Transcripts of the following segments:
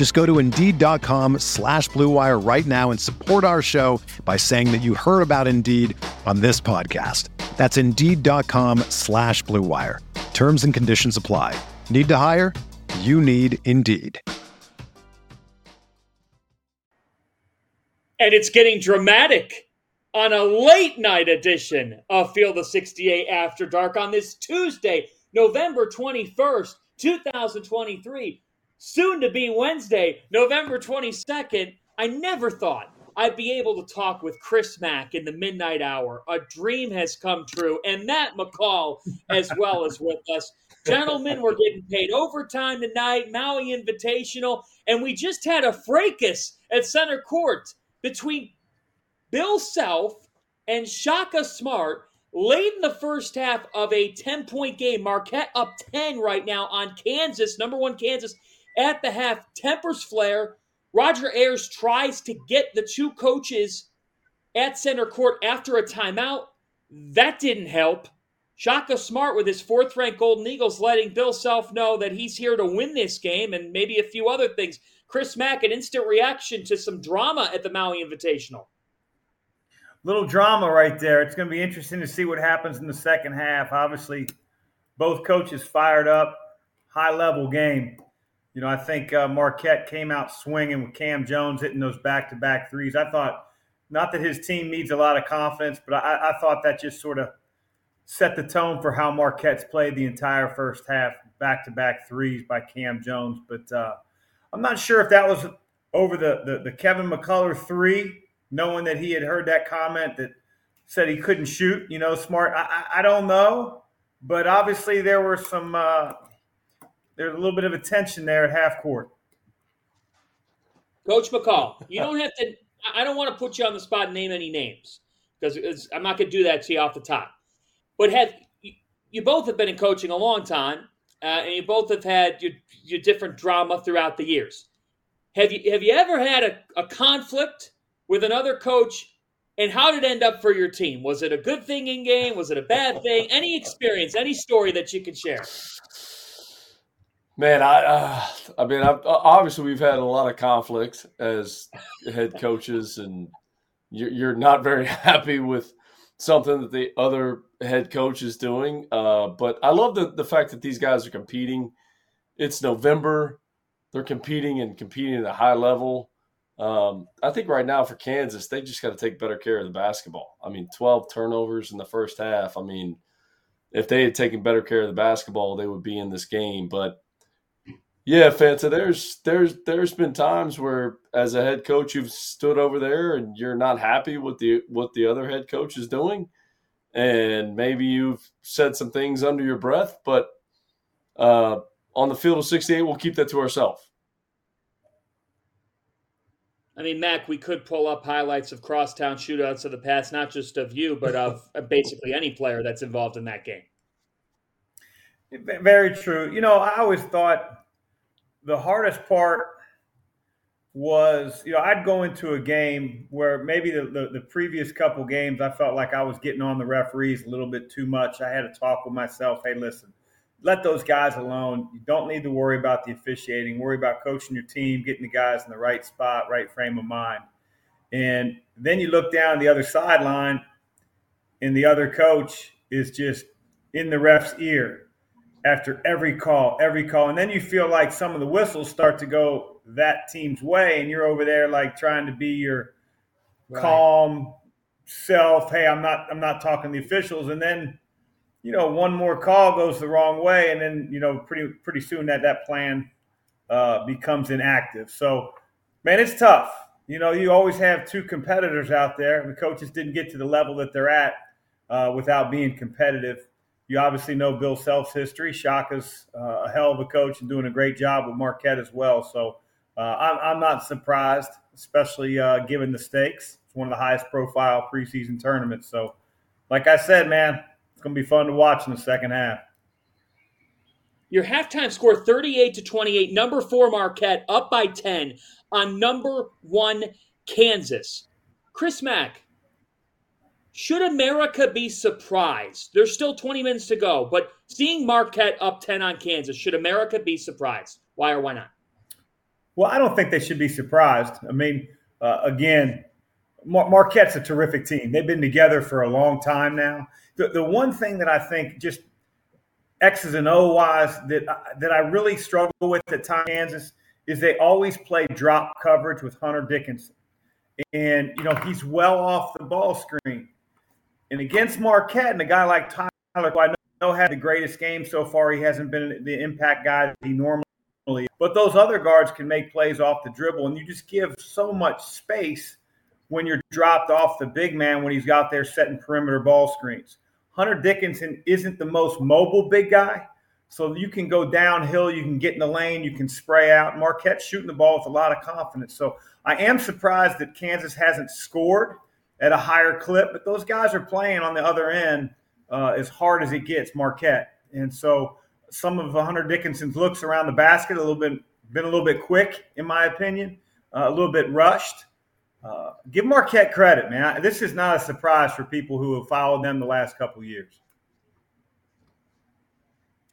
Just go to Indeed.com slash BlueWire right now and support our show by saying that you heard about Indeed on this podcast. That's Indeed.com slash BlueWire. Terms and conditions apply. Need to hire? You need Indeed. And it's getting dramatic on a late night edition of Field of 68 After Dark on this Tuesday, November 21st, 2023 soon to be Wednesday, November 22nd. I never thought I'd be able to talk with Chris Mack in the midnight hour. A dream has come true, and Matt McCall as well is with us. Gentlemen, we're getting paid overtime tonight, Maui Invitational, and we just had a fracas at center court between Bill Self and Shaka Smart late in the first half of a 10 point game. Marquette up 10 right now on Kansas, number one Kansas at the half, tempers flare. Roger Ayers tries to get the two coaches at center court after a timeout. That didn't help. Shaka Smart with his fourth ranked Golden Eagles letting Bill Self know that he's here to win this game and maybe a few other things. Chris Mack, an instant reaction to some drama at the Maui Invitational. Little drama right there. It's going to be interesting to see what happens in the second half. Obviously, both coaches fired up, high level game. You know, I think uh, Marquette came out swinging with Cam Jones hitting those back to back threes. I thought, not that his team needs a lot of confidence, but I, I thought that just sort of set the tone for how Marquette's played the entire first half, back to back threes by Cam Jones. But uh, I'm not sure if that was over the, the, the Kevin McCullar three, knowing that he had heard that comment that said he couldn't shoot. You know, smart. I, I, I don't know, but obviously there were some. Uh, there's a little bit of a tension there at half court. Coach McCall, you don't have to. I don't want to put you on the spot and name any names because I'm not going to do that to you off the top. But have you both have been in coaching a long time, uh, and you both have had your, your different drama throughout the years. Have you have you ever had a, a conflict with another coach and how did it end up for your team? Was it a good thing in game? Was it a bad thing? Any experience, any story that you could share? Man, I, uh, I mean, I've, obviously we've had a lot of conflicts as head coaches, and you're, you're not very happy with something that the other head coach is doing. Uh, but I love the the fact that these guys are competing. It's November; they're competing and competing at a high level. Um, I think right now for Kansas, they just got to take better care of the basketball. I mean, 12 turnovers in the first half. I mean, if they had taken better care of the basketball, they would be in this game. But yeah, Fanta, there's there's there's been times where as a head coach you've stood over there and you're not happy with the what the other head coach is doing. And maybe you've said some things under your breath, but uh, on the field of 68, we'll keep that to ourselves. I mean, Mack, we could pull up highlights of crosstown shootouts of the past, not just of you, but of basically any player that's involved in that game. Very true. You know, I always thought the hardest part was, you know, I'd go into a game where maybe the, the, the, previous couple games I felt like I was getting on the referees a little bit too much. I had to talk with myself. Hey, listen, let those guys alone. You don't need to worry about the officiating. Worry about coaching your team, getting the guys in the right spot, right frame of mind. And then you look down the other sideline, and the other coach is just in the ref's ear after every call, every call. And then you feel like some of the whistles start to go that team's way, and you're over there like trying to be your right. calm self. Hey, I'm not I'm not talking the officials. And then you know, one more call goes the wrong way, and then you know, pretty pretty soon that that plan uh, becomes inactive. So, man, it's tough. You know, you always have two competitors out there. The coaches didn't get to the level that they're at uh, without being competitive. You obviously know Bill Self's history. Shaka's uh, a hell of a coach and doing a great job with Marquette as well. So uh, I'm, I'm, not surprised, especially uh, given the stakes. It's one of the highest profile preseason tournaments. So, like I said, man, it's going to be fun to watch in the second half. Your halftime score 38 to 28. Number four Marquette up by 10 on number one Kansas. Chris Mack, should America be surprised? There's still 20 minutes to go, but seeing Marquette up 10 on Kansas, should America be surprised? Why or why not? Well, I don't think they should be surprised. I mean, uh, again, Mar- Marquette's a terrific team. They've been together for a long time now. The, the one thing that I think just X's and O wise that that I really struggle with at times Kansas is they always play drop coverage with Hunter Dickinson, and you know he's well off the ball screen. And against Marquette and a guy like Tyler, who I know had the greatest game so far, he hasn't been the impact guy that he normally. Is. But those other guards can make plays off the dribble, and you just give so much space when you're dropped off the big man when he's out there setting perimeter ball screens. Hunter Dickinson isn't the most mobile big guy, so you can go downhill, you can get in the lane, you can spray out. Marquette's shooting the ball with a lot of confidence. So I am surprised that Kansas hasn't scored at a higher clip, but those guys are playing on the other end uh, as hard as it gets, Marquette. And so some of Hunter Dickinson's looks around the basket a little bit been a little bit quick, in my opinion, uh, a little bit rushed. Uh, give Marquette credit, man. This is not a surprise for people who have followed them the last couple years.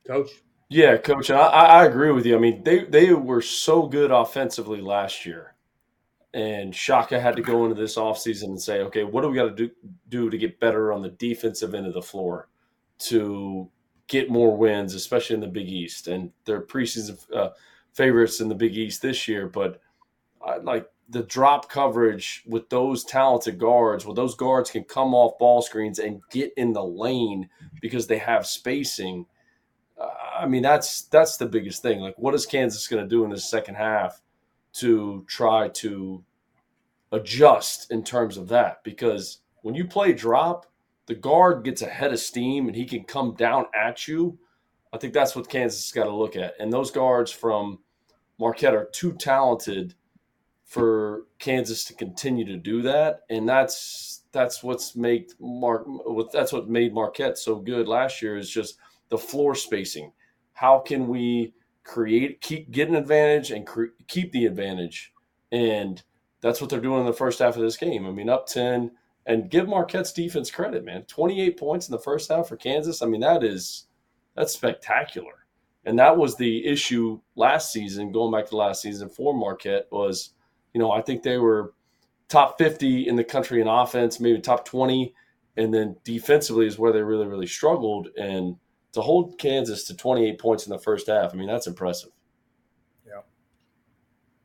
Coach. Yeah, coach, I, I agree with you. I mean, they they were so good offensively last year and Shaka had to go into this offseason and say, okay, what do we got to do, do to get better on the defensive end of the floor to get more wins, especially in the Big East? And they're preseason uh, favorites in the Big East this year, but I, like the drop coverage with those talented guards, where those guards can come off ball screens and get in the lane because they have spacing. Uh, I mean, that's that's the biggest thing. Like, what is Kansas going to do in the second half to try to adjust in terms of that because when you play drop, the guard gets ahead of steam and he can come down at you. I think that's what Kansas has got to look at. And those guards from Marquette are too talented for Kansas to continue to do that. And that's that's what's made Mark that's what made Marquette so good last year is just the floor spacing. How can we create keep get an advantage and cre- keep the advantage? And that's what they're doing in the first half of this game. I mean, up 10 and give Marquette's defense credit, man. 28 points in the first half for Kansas. I mean, that is that's spectacular. And that was the issue last season, going back to last season for Marquette was, you know, I think they were top 50 in the country in offense, maybe top 20, and then defensively is where they really really struggled and to hold Kansas to 28 points in the first half, I mean, that's impressive. Yeah.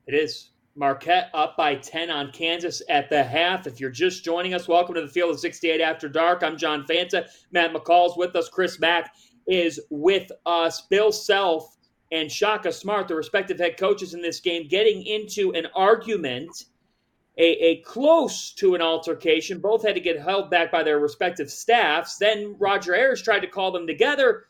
It is. Marquette up by 10 on Kansas at the half. If you're just joining us, welcome to the Field of 68 After Dark. I'm John Fanta. Matt McCall's with us. Chris Mack is with us. Bill Self and Shaka Smart, the respective head coaches in this game, getting into an argument, a, a close to an altercation. Both had to get held back by their respective staffs. Then Roger Ayers tried to call them together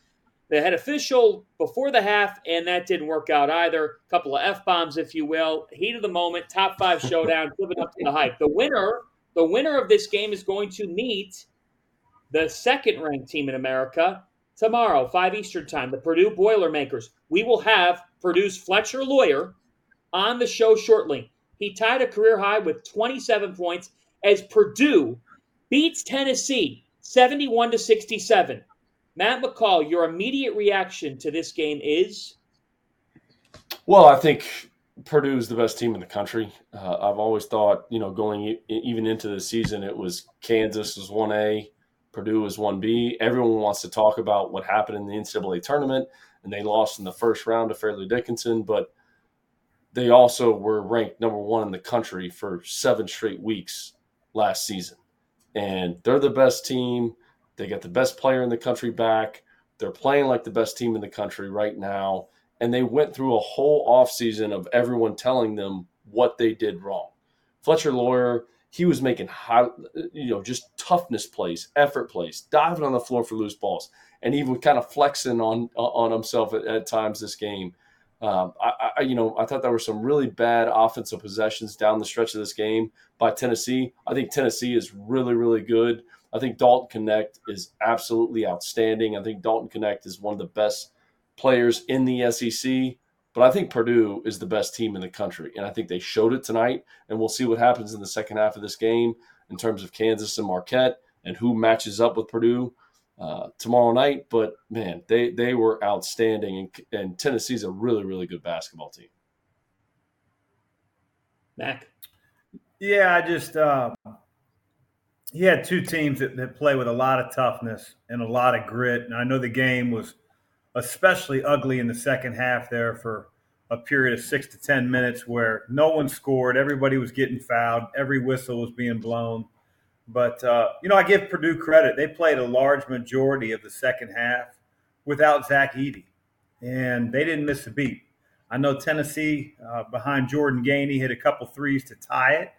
the head official before the half, and that didn't work out either. A couple of f bombs, if you will. Heat of the moment, top five showdown, living up to the hype. The winner, the winner of this game is going to meet the second ranked team in America tomorrow, five Eastern time. The Purdue Boilermakers. We will have Purdue's Fletcher Loyer on the show shortly. He tied a career high with 27 points as Purdue beats Tennessee 71 to 67. Matt McCall, your immediate reaction to this game is? Well, I think Purdue is the best team in the country. Uh, I've always thought, you know, going even into the season, it was Kansas was 1A, Purdue was 1B. Everyone wants to talk about what happened in the NCAA tournament, and they lost in the first round to Fairleigh Dickinson, but they also were ranked number one in the country for seven straight weeks last season. And they're the best team They got the best player in the country back. They're playing like the best team in the country right now. And they went through a whole offseason of everyone telling them what they did wrong. Fletcher Loyer, he was making high, you know, just toughness plays, effort plays, diving on the floor for loose balls, and even kind of flexing on on himself at, at times this game. Um, I, I, you know, I thought there were some really bad offensive possessions down the stretch of this game by Tennessee. I think Tennessee is really, really good. I think Dalton Knecht is absolutely outstanding. I think Dalton Knecht is one of the best players in the SEC. But I think Purdue is the best team in the country. And I think they showed it tonight. And we'll see what happens in the second half of this game in terms of Kansas and Marquette and who matches up with Purdue uh, tomorrow night. But man, they, they were outstanding. And, and Tennessee's a really, really good basketball team. Mack. Yeah, I just, uh, he had two teams that, that play with a lot of toughness and a lot of grit. And I know the game was especially ugly in the second half there for a period of six to 10 minutes where no one scored. Everybody was getting fouled. Every whistle was being blown. But, uh, you know, I give Purdue credit. They played a large majority of the second half without Zach Edey, and they didn't miss a beat. I know Tennessee, uh, behind Jordan Gainey, hit a couple threes to tie it,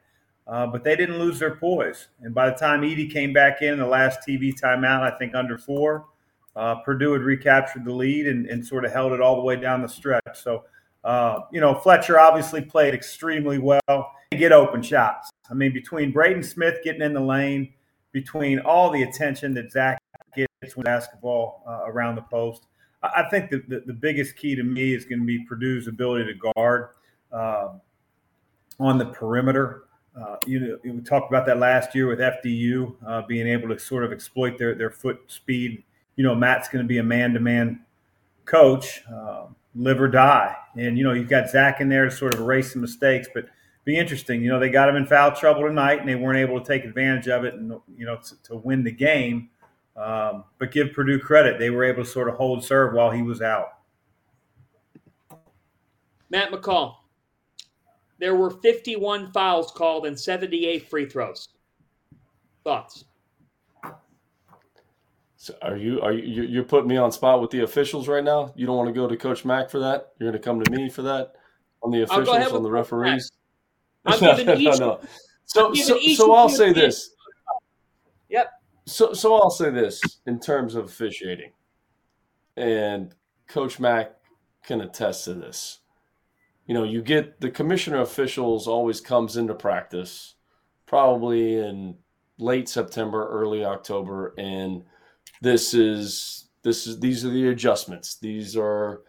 uh, but they didn't lose their poise. And by the time Edey came back in the last TV timeout, I think under four, uh, Purdue had recaptured the lead and, and, sort of held it all the way down the stretch. So, uh, you know, Fletcher obviously played extremely well. Get open shots. I mean, between Braden Smith getting in the lane, between all the attention that Zach gets with basketball uh, around the post, I think the, the, the, biggest key to me is going to be Purdue's ability to guard uh, on the perimeter. Uh, you know, we talked about that last year with FDU uh, being able to sort of exploit their their foot speed you know, Matt's going to be a man to man coach, uh, live or die. And, you know, you've got Zach in there to sort of erase some mistakes, but be interesting. You know, they got him in foul trouble tonight and they weren't able to take advantage of it and, you know, to, to win the game. Um, but give Purdue credit. They were able to sort of hold serve while he was out. Matt McCall, there were 51 fouls called and 78 free throws. Thoughts? So are you are you you're putting me on spot with the officials right now? You don't want to go to Coach Mack for that? You're going to come to me for that on the officials on the referees? I'm no, each, no, no. So so, so I'll say this. Yep. So so I'll say this in terms of officiating, and Coach Mack can attest to this. You know, you get the commissioner officials always comes into practice, probably in late September, early October, and this is this is these are the adjustments. These are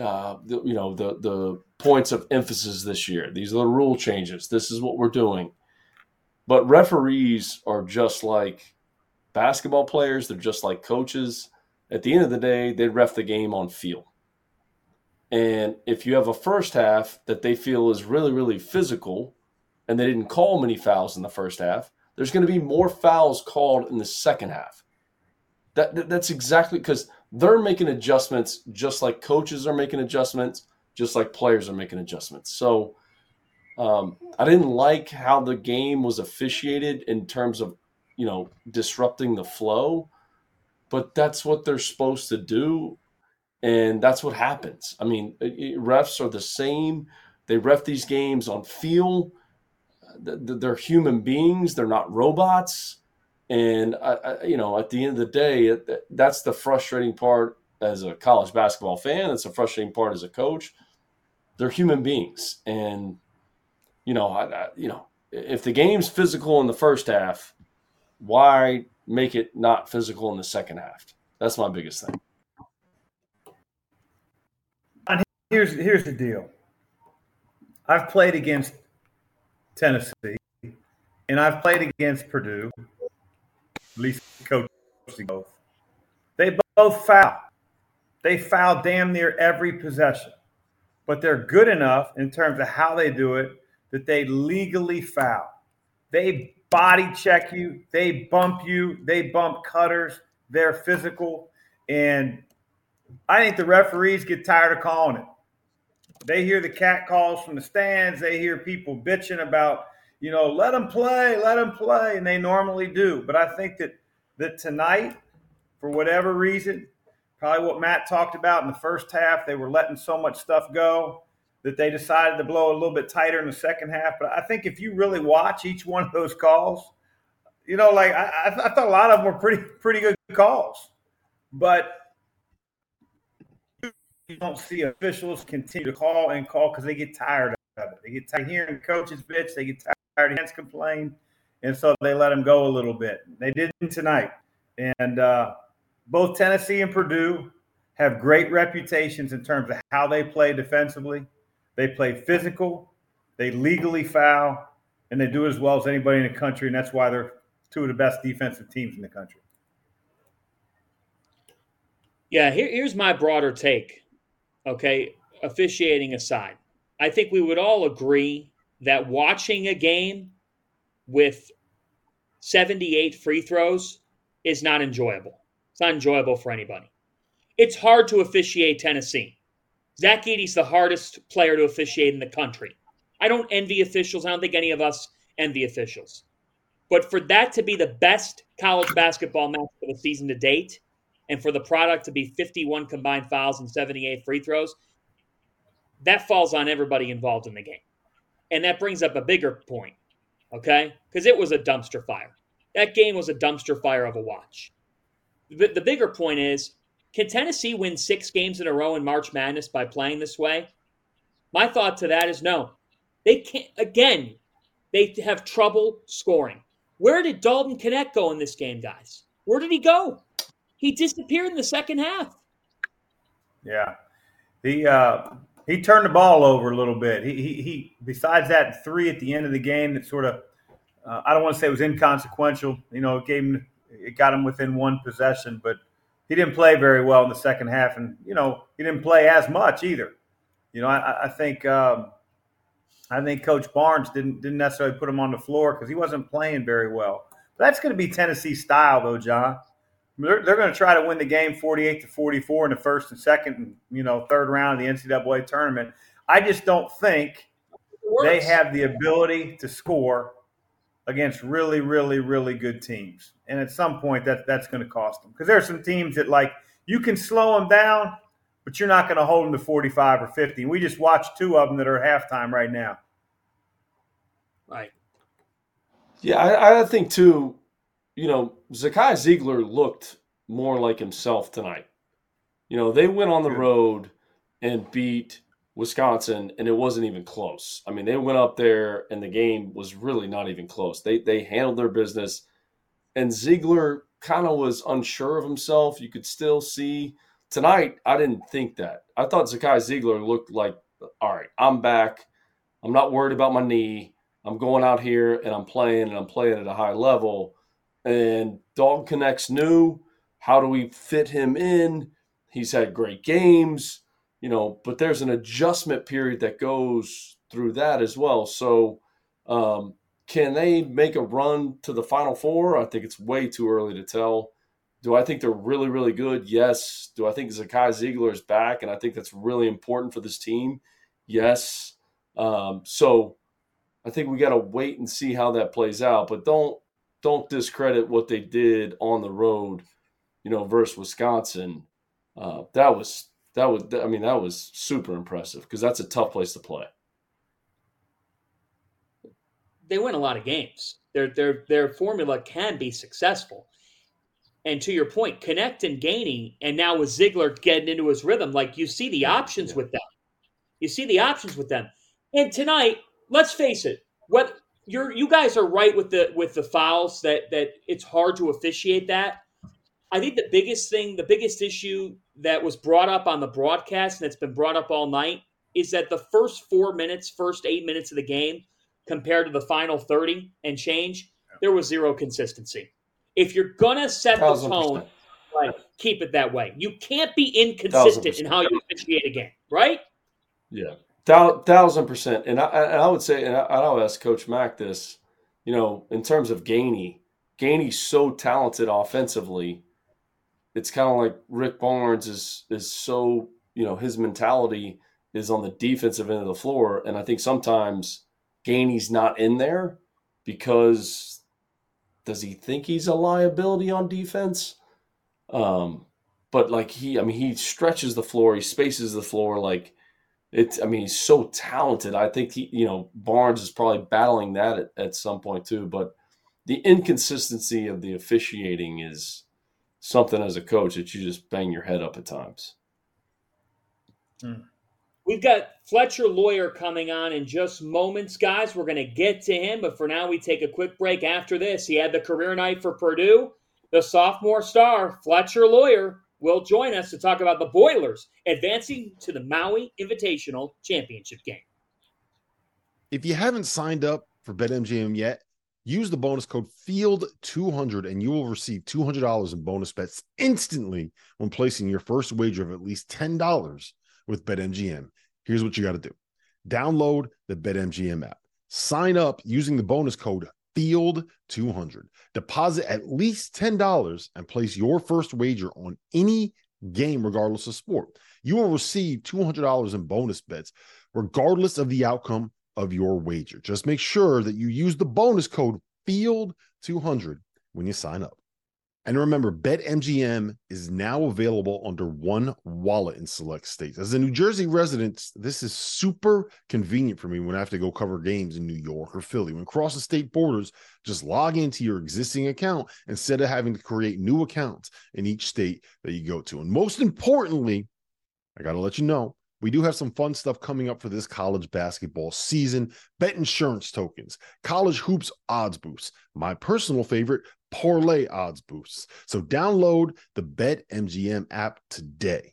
uh, the, you know the the points of emphasis this year. These are the rule changes. This is what we're doing. But referees are just like basketball players. They're just like coaches. At the end of the day, they ref the game on feel. And if you have a first half that they feel is really, really physical, and they didn't call many fouls in the first half, there's going to be more fouls called in the second half. That, that that's exactly because they're making adjustments just like coaches are making adjustments, just like players are making adjustments. So um, I didn't like how the game was officiated in terms of you know disrupting the flow, but that's what they're supposed to do, and that's what happens. I mean, it, refs are the same. They ref these games on feel. They're human beings. They're not robots and I, I, you know, at the end of the day, it, that's the frustrating part as a college basketball fan. It's a frustrating part as a coach. They're human beings, and you know, I, you know, if the game's physical in the first half, why make it not physical in the second half? That's my biggest thing. And here's here's the deal. I've played against Tennessee, and I've played against Purdue, at least coach both. They both foul. They foul damn near every possession, but they're good enough in terms of how they do it that they legally foul. They body check you, they bump you, they bump cutters, they're physical. And I think the referees get tired of calling it. They hear the cat calls from the stands, they hear people bitching about you know, let them play, let them play, and they normally do. But I think that that tonight for whatever reason, probably what Matt talked about in the first half, they were letting so much stuff go that they decided to blow a little bit tighter in the second half. But I think if you really watch each one of those calls, you know, like I, I thought a lot of them were pretty pretty good calls, but you don't see officials continue to call and call because they get tired of it. They get tired of hearing coaches bitch. They get tired of fans complain, and so they let them go a little bit. They didn't tonight, and uh, both Tennessee and Purdue have great reputations in terms of how they play defensively. They play physical, they legally foul, and they do as well as anybody in the country, and that's why they're two of the best defensive teams in the country. Yeah, here, here's my broader take. Okay, officiating aside, I think we would all agree that watching a game with 78 free throws is not enjoyable. It's not enjoyable for anybody. It's hard to officiate Tennessee. Zach Edey's the hardest player to officiate in the country. I don't envy officials. I don't think any of us envy officials. But for that to be the best college basketball match of the season to date, and for the product to be 51 combined fouls and 78 free throws, that falls on everybody involved in the game. And that brings up a bigger point, okay? Because it was a dumpster fire. That game was a dumpster fire of a watch. The, the bigger point is can Tennessee win six games in a row in March Madness by playing this way? My thought to that is no. They can't, again, they have trouble scoring. Where did Dalton Knecht go in this game, guys? Where did he go? He disappeared in the second half. Yeah. The, uh, he turned the ball over a little bit. He, he, he besides that three at the end of the game that sort of, uh, I don't want to say it was inconsequential. You know, it gave him, it got him within one possession, but he didn't play very well in the second half, and you know he didn't play as much either. You know, I, I think um, I think Coach Barnes didn't didn't necessarily put him on the floor because he wasn't playing very well. But that's going to be Tennessee style, though, John. They're, they're going to try to win the game 48 to 44 in the first and second, and, you know, third round of the NCAA tournament. I just don't think they have the ability to score against really, really, really good teams. And at some point, that that's going to cost them because there are some teams that like you can slow them down, but you're not going to hold them to 45 or 50. We just watched two of them that are halftime right now. Right. Yeah, I, I think too. You know, Zakai Zeigler looked more like himself tonight. You know, they went on the road and beat Wisconsin, and it wasn't even close. I mean, they went up there, and the game was really not even close. They they handled their business, and Zeigler kind of was unsure of himself. You could still see tonight. I didn't think that. I thought Zakai Zeigler looked like, all right, I'm back. I'm not worried about my knee. I'm going out here and I'm playing, and I'm playing at a high level. And Dalton Knecht's new. How do we fit him in? He's had great games you know, but there's an adjustment period that goes through that as well. So, um, can they make a run to the Final Four? I think it's way too early to tell. Do I think they're really, really good? Yes. Do I think Zakai Zeigler is back? And I think that's really important for this team? Yes. Um, so I think we got to wait and see how that plays out. But don't don't discredit what they did on the road, you know, versus Wisconsin. Uh, that was that was I mean that was super impressive because that's a tough place to play. They win a lot of games. Their their their formula can be successful. And to your point, Knecht and Gainey, and now with Zeigler getting into his rhythm, like you see the options yeah. with them. You see the options with them. And tonight, let's face it, what you're you guys are right with the with the fouls that that it's hard to officiate that. I think the biggest thing, the biggest issue that was brought up on the broadcast and that's been brought up all night is that the first four minutes, first eight minutes of the game compared to the final 30 and change, there was zero consistency. If you're going to set the tone, like, keep it that way. You can't be inconsistent in how you officiate a game, right? Yeah, thousand percent. And I, and I would say, and I, I'll ask Coach Mack this, you know, in terms of Gainey, Gainey's so talented offensively it's kind of like Rick Barnes is is so you know his mentality is on the defensive end of the floor, and I think sometimes Gainey's not in there because does he think he's a liability on defense? Um, but like he, I mean, he stretches the floor, he spaces the floor like it's. I mean, he's so talented. I think he, you know, Barnes is probably battling that at, at some point too. But the inconsistency of the officiating is something as a coach that you just bang your head up at times. Hmm. We've got Fletcher Loyer coming on in just moments, guys. We're going to get to him, but for now, we take a quick break after this. He had the career night for Purdue. The sophomore star, Fletcher Loyer, will join us to talk about the Boilers advancing to the Maui Invitational Championship game. If you haven't signed up for BetMGM yet, use the bonus code FIELD200 and you will receive $200 in bonus bets instantly when placing your first wager of at least $10 with BetMGM. Here's what you got to do download the BetMGM app, sign up using the bonus code FIELD200, deposit at least $10 and place your first wager on any game, regardless of sport. You will receive $200 in bonus bets, regardless of the outcome of your wager. Just make sure that you use the bonus code FIELD200 when you sign up. And remember, BetMGM is now available under one wallet in select states. As a New Jersey resident, this is super convenient for me when I have to go cover games in New York or Philly. When crossing state borders, just log into your existing account instead of having to create new accounts in each state that you go to. And most importantly, I got to let you know we do have some fun stuff coming up for this college basketball season. Bet insurance tokens, college hoops odds boosts, my personal favorite, parlay odds boosts. So download the Bet MGM app today.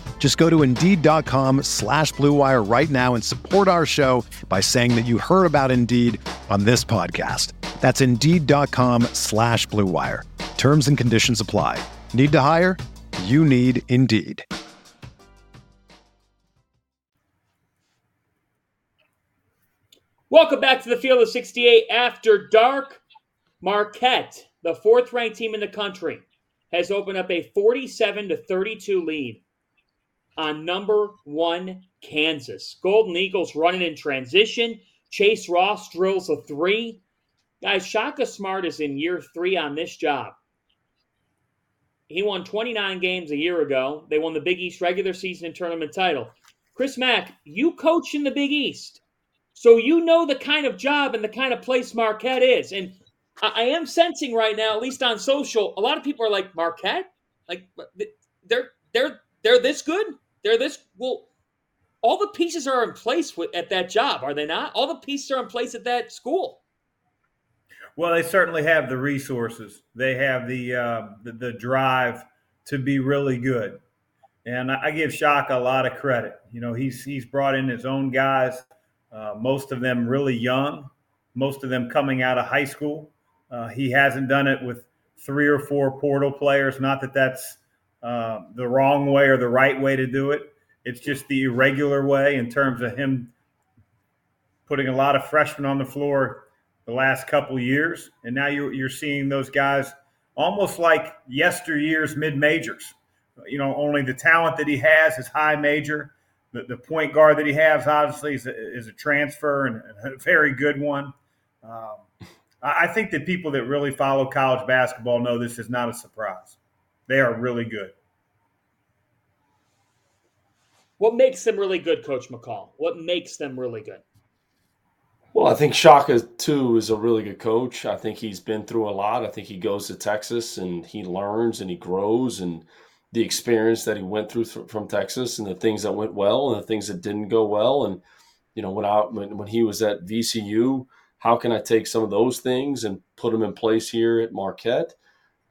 Just go to Indeed.com slash BlueWire right now and support our show by saying that you heard about Indeed on this podcast. That's Indeed.com slash BlueWire. Terms and conditions apply. Need to hire? You need Indeed. Welcome back to the Field of 68 After Dark. Marquette, the fourth ranked team in the country, has opened up a 47 to 32 lead on number one Kansas. Golden Eagles running in transition. Chase Ross drills a three. Guys, Shaka Smart is in year three on this job. He won 29 games a year ago. They won the Big East regular season and tournament title. Chris Mack, you coach in the Big East. So you know the kind of job and the kind of place Marquette is. And I am sensing right now, at least on social, a lot of people are like, Marquette? Like they're they're they're this good? They're this well. All the pieces are in place with, at that job, are they not? All the pieces are in place at that school. Well, they certainly have the resources. They have the uh, the, the, drive to be really good, and I, give Shock a lot of credit. You know, he's he's brought in his own guys, uh, most of them really young, most of them coming out of high school. Uh, he hasn't done it with three or four portal players. Not that that's uh, the wrong way or the right way to do it. It's just the irregular way in terms of him putting a lot of freshmen on the floor the last couple years, and now you're, you're seeing those guys almost like yesteryear's mid majors. You know, only the talent that he has is high major, the, the point guard that he has, obviously, is a, is a transfer and a very good one. Um, I think that people that really follow college basketball know this is not a surprise. They are really good. What makes them really good, Coach McCall? What makes them really good? Well, I think Shaka too is a really good coach. I think he's been through a lot. I think he goes to Texas and he learns and he grows and the experience that he went through th- from Texas and the things that went well and the things that didn't go well. And you know, when I when, when he was at VCU, how can I take some of those things and put them in place here at Marquette?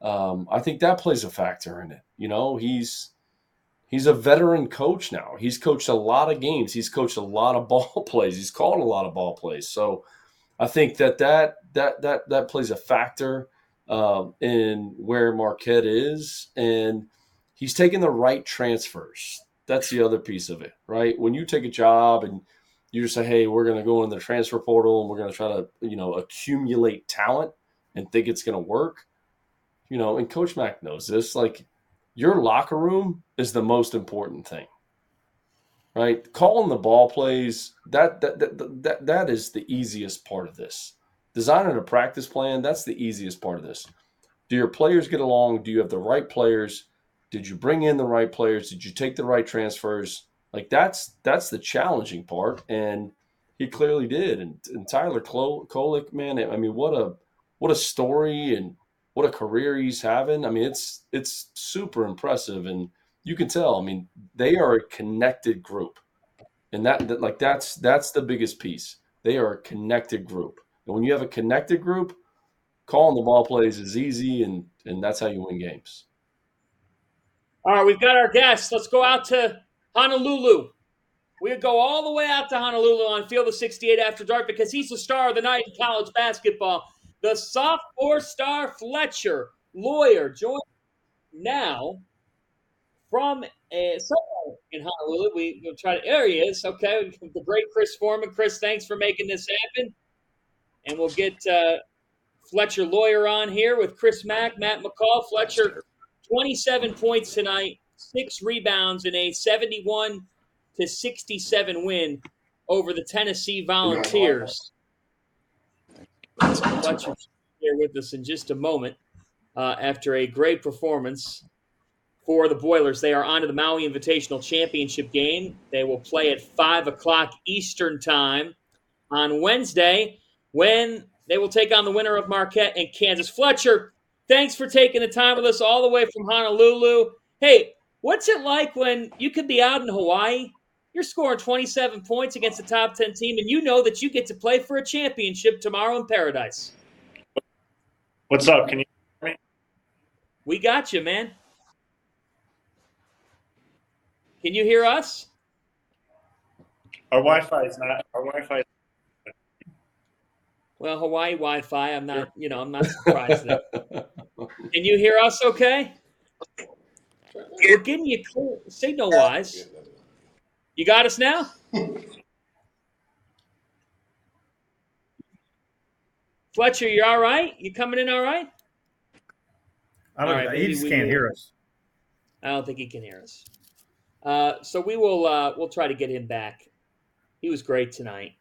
Um, I think that plays a factor in it. You know, he's he's a veteran coach now. He's coached a lot of games. He's coached a lot of ball plays. He's called a lot of ball plays. So I think that that that that that plays a factor um, in where Marquette is, and he's taking the right transfers. That's the other piece of it, right? When you take a job and you just say, "Hey, we're going to go in the transfer portal and we're going to try to, you know, accumulate talent and think it's going to work," you know, and Coach Mack knows this. Like your locker room is the most important thing right? Calling the ball plays that that that that, that is the easiest part of this. Designing a practice plan that's the easiest part of this. Do your players get along? Do you have the right players? Did you bring in the right players? Did you take the right transfers? Like that's that's the challenging part and he clearly did and, and tyler kolek man i mean what a what a story and what a career he's having. I mean, it's it's super impressive, and you can tell. I mean, they are a connected group, and that, that like that's that's the biggest piece. They are a connected group, and when you have a connected group, calling the ball plays is easy, and and that's how you win games. All right, we've got our guests. Let's go out to Honolulu. We go all the way out to Honolulu on Field of 68 after dark because he's the star of the night in college basketball the sophomore star Fletcher Loyer, joins now from uh, somewhere in Honolulu. We, will try to. There he is. Okay, the great Chris Foreman. Chris, thanks for making this happen. And we'll get uh, Fletcher Loyer on here with Chris Mack, Matt McCall. Fletcher, 27 points tonight, six rebounds in a 71 to 67 win over the Tennessee Volunteers. Fletcher here with us in just a moment uh, after a great performance for the Boilers. They are on to the Maui Invitational Championship game. They will play at 5 o'clock Eastern Time on Wednesday when they will take on the winner of Marquette and Kansas. Fletcher, thanks for taking the time with us all the way from Honolulu. Hey, what's it like when you could be out in Hawaii you're scoring 27 points against a top 10 team, and you know that you get to play for a championship tomorrow in paradise. What's up? Can you hear me? We got you, man. Can you hear us? Our Wi-Fi is not. Our Wi-Fi. Well, Hawaii Wi-Fi. I'm not. You know, I'm not surprised. Can you hear us? Okay. We're getting you clear, signal-wise. You got us now? Fletcher, you're all right? You coming in all right? I don't. Right, he just can't will, hear us. I don't think he can hear us. Uh, so we will. Uh, we'll try to get him back. He was great tonight,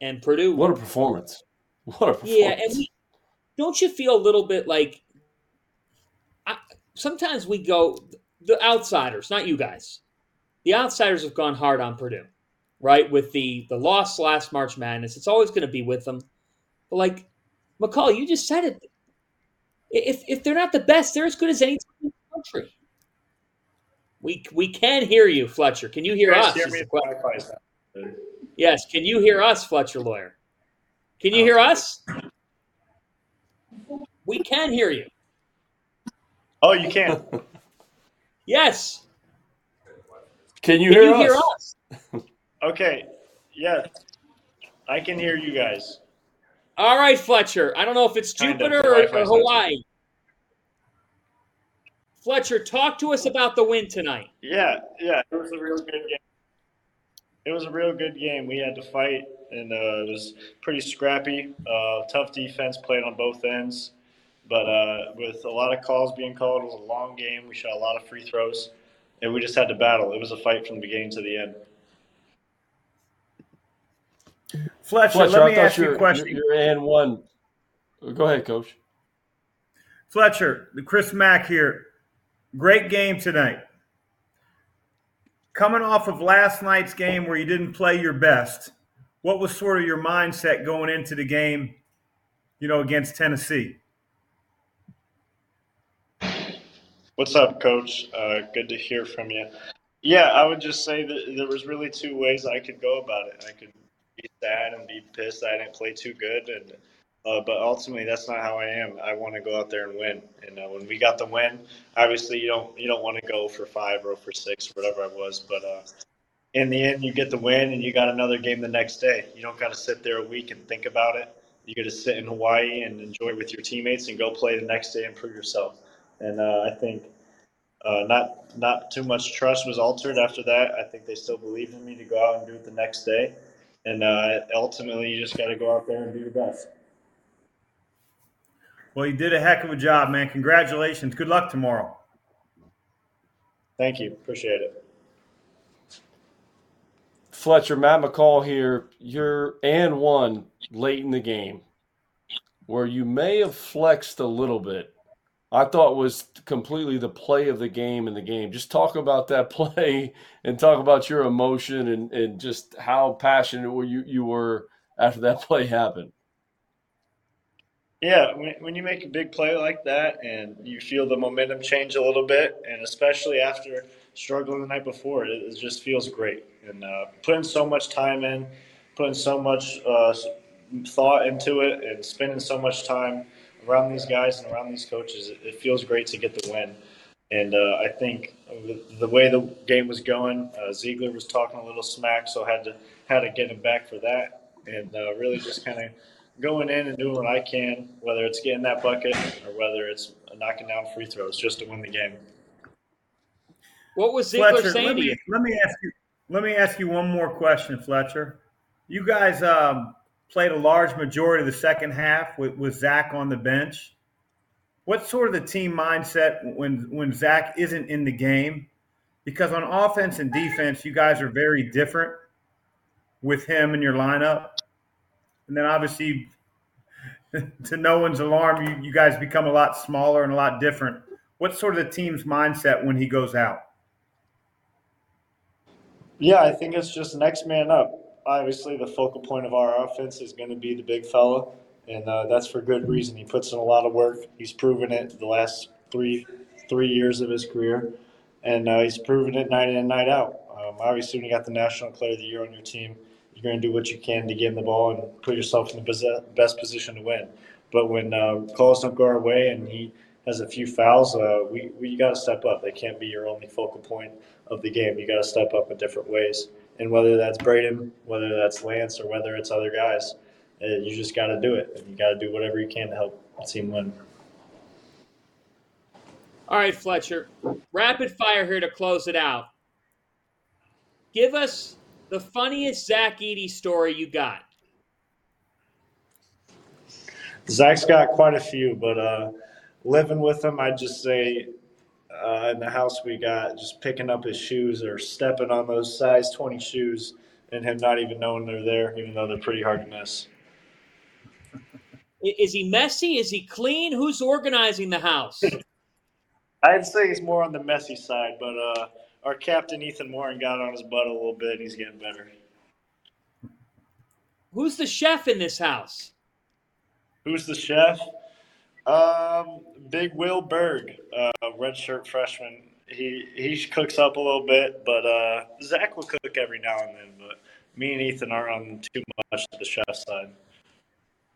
and Purdue. What a performance! What a performance! Yeah, and we, don't you feel a little bit like? I, sometimes we go the outsiders, not you guys the outsiders have gone hard on Purdue, right? With the the loss last March Madness, it's always going to be with them. But like McCall, you just said it. If if they're not the best, they're as good as any team in the country. We we can hear you, Fletcher. Can you hear us? yes. Can you hear us, Fletcher Loyer? Can you hear us? We can hear you. Oh, you can. yes. Can you, can hear, you us? hear us? okay. Yeah. I can hear you guys. All right, Fletcher. I don't know if it's Jupiter or, or Hawaii. Fletcher, talk to us about the win tonight. Yeah, yeah, it was a real good game. It was a real good game. We had to fight, and uh, it was pretty scrappy. Uh, tough defense played on both ends, but uh, with a lot of calls being called, it was a long game. We shot a lot of free throws and we just had to battle. It was a fight from the beginning to the end. Fletcher, Fletcher, let me ask you a question. You're, you're and one. Go ahead, Coach. Fletcher, the Chris Mack here. Great game tonight. Coming off of last night's game where you didn't play your best, what was sort of your mindset going into the game, you know, against Tennessee? What's up, Coach? Uh, good to hear from you. Yeah, I would just say that there was really two ways I could go about it. I could be sad and be pissed I didn't play too good, and uh, but ultimately that's not how I am. I want to go out there and win. And uh, when we got the win, obviously you don't you don't want to go for five or for six, or whatever I was, but uh, in the end you get the win and you got another game the next day. You don't got to sit there a week and think about it. You got to sit in Hawaii and enjoy with your teammates and go play the next day and prove yourself. And uh, I think uh, not not too much trust was altered after that. I think they still believed in me to go out and do it the next day. And uh, ultimately, you just got to go out there and do your best. Well, you did a heck of a job, man. Congratulations. Good luck tomorrow. Thank you. Appreciate it. Fletcher, Matt McCall here. You're and one late in the game where you may have flexed a little bit. I thought was completely the play of the game in the game. Just talk about that play and talk about your emotion and, and just how passionate you, you were after that play happened. Yeah, when, when you make a big play like that and you feel the momentum change a little bit, and especially after struggling the night before, it, it just feels great. And uh, putting so much time in, putting so much uh, thought into it, and spending so much time around these guys and around these coaches, it, it feels great to get the win. And uh, I think the way the game was going, uh, Zeigler was talking a little smack, so I had to had to get him back for that, and uh, really just kind of going in and doing what I can, whether it's getting that bucket or whether it's knocking down free throws, just to win the game. What was Zeigler Fletcher, saying let me, let me ask you. Let me ask you one more question, Fletcher. You guys um, played a large majority of the second half with, with Zach on the bench. What's sort of the team mindset when when Zach isn't in the game? Because on offense and defense, you guys are very different with him in your lineup. And then obviously, to no one's alarm, you, you guys become a lot smaller and a lot different. What's sort of the team's mindset when he goes out? Yeah, I think it's just next man up. Obviously, the focal point of our offense is going to be the big fella, and uh, that's for good reason. He puts in a lot of work. He's proven it the last three three years of his career, and uh, he's proven it night in and night out. Um, obviously, when you got the National Player of the Year on your team, you're going to do what you can to get him the ball and put yourself in the best position to win. But when uh, calls don't go our way and he has a few fouls, uh, we, we got to step up. They can't be your only focal point of the game. You got to step up in different ways. And whether that's Braden, whether that's Lance, or whether it's other guys, uh, you just got to do it. And you got to do whatever you can to help the team win. All right, Fletcher. Rapid fire here to close it out. Give us the funniest Zach Edey story you got. Zach's got quite a few, but uh, living with him, I'd just say uh, in the house we got just picking up his shoes or stepping on those size 20 shoes and him not even knowing they're there, even though they're pretty hard to miss. Is he messy? Is he clean? Who's organizing the house? I'd say he's more on the messy side, but uh, our captain Ethan Morton got on his butt a little bit, and he's getting better. Who's the chef in this house? Who's the chef? Um, Big Will Berg, uh, redshirt freshman. He he cooks up a little bit, but uh, Zach will cook every now and then. But me and Ethan aren't on too much to the chef side.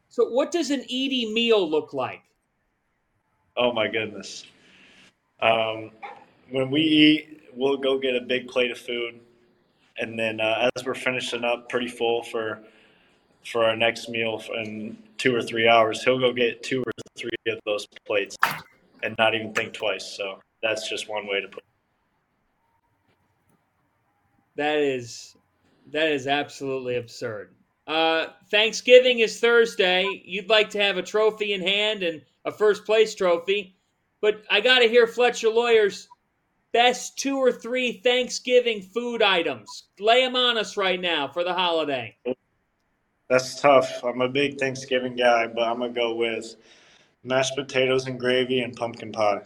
So, what does an Edey meal look like? Oh my goodness! Um, when we eat, we'll go get a big plate of food, and then uh, as we're finishing up, pretty full for for our next meal in two or three hours, he'll go get two or three of those plates and not even think twice. So that's just one way to put. it. That is that is absolutely absurd. Uh, Thanksgiving is Thursday. You'd like to have a trophy in hand and a first place trophy, but I got to hear Fletcher Loyer's best two or three Thanksgiving food items. Lay them on us right now for the holiday. That's tough. I'm a big Thanksgiving guy, but I'm gonna go with mashed potatoes and gravy and pumpkin pie.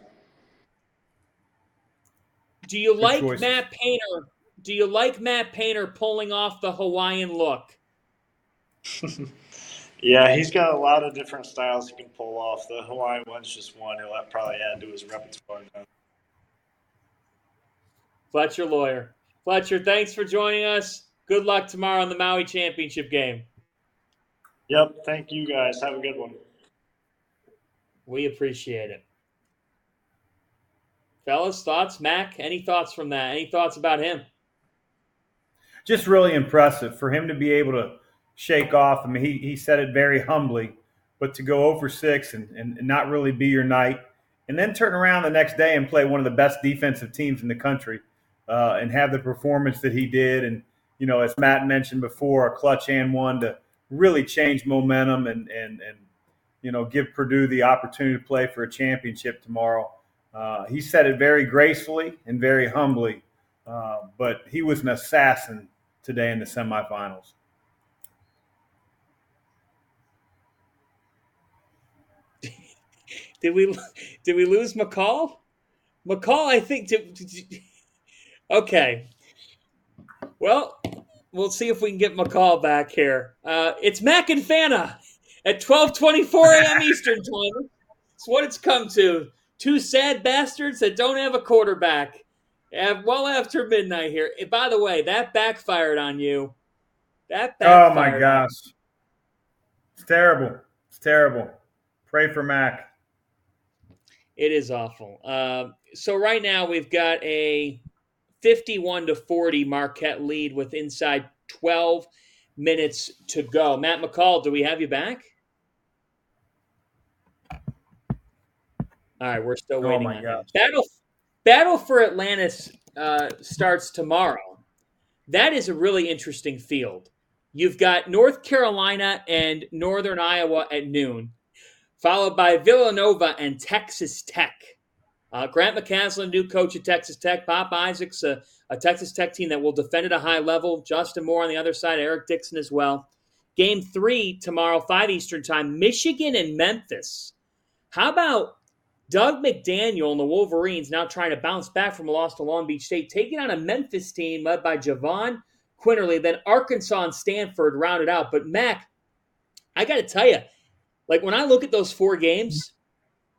Do you Good like choices. Matt Painter? Do you like Matt Painter pulling off the Hawaiian look? Yeah, he's got a lot of different styles he can pull off. The Hawaiian one's just one he'll probably add to his repertoire now. Fletcher Loyer. Fletcher, thanks for joining us. Good luck tomorrow in the Maui Championship game. Yep. Thank you guys. Have a good one. We appreciate it. Fellas, thoughts? Mac, any thoughts from that? Any thoughts about him? just really impressive for him to be able to shake off. I mean, he, he said it very humbly, but to go over six and, and, and not really be your night, and then turn around the next day and play one of the best defensive teams in the country uh, and have the performance that he did. And, you know, as Matt mentioned before, a clutch and one to really change momentum and, and, and you know, give Purdue the opportunity to play for a championship tomorrow. Uh, he said it very gracefully and very humbly, uh, but he was an assassin today in the semifinals. Did we did we lose McCall? McCall, I think. Did, did- okay. Well, we'll see if we can get McCall back here. Uh, it's Mac and Fanta at twelve twenty four a.m. Eastern time. It's what it's come to. Two sad bastards that don't have a quarterback. Yeah, well after midnight here. Eh, By the way, that backfired on you. That Oh my gosh. It's terrible. It's terrible. Pray for Mac. It is awful. Uh, so right now we've got a 51 to 40 Marquette lead with inside 12 minutes to go. Matt McCall, do we have you back? All right, we're still Oh waiting. on Battle, Battle for Atlantis uh, starts tomorrow. That is a really interesting field. You've got North Carolina and Northern Iowa at noon followed by Villanova and Texas Tech. Uh, Grant McCasland, new coach at Texas Tech. Pop Isaacs, a, a Texas Tech team that will defend at a high level. Justin Moore on the other side, Eric Dixon as well. Game three tomorrow, 5 Eastern Time, Michigan and Memphis. How about Dug McDaniel and the Wolverines now trying to bounce back from a loss to Long Beach State, taking on a Memphis team led by Jahvon Quinerly, then Arkansas and Stanford rounded out. But Mac, I got to tell you, like when I look at those four games,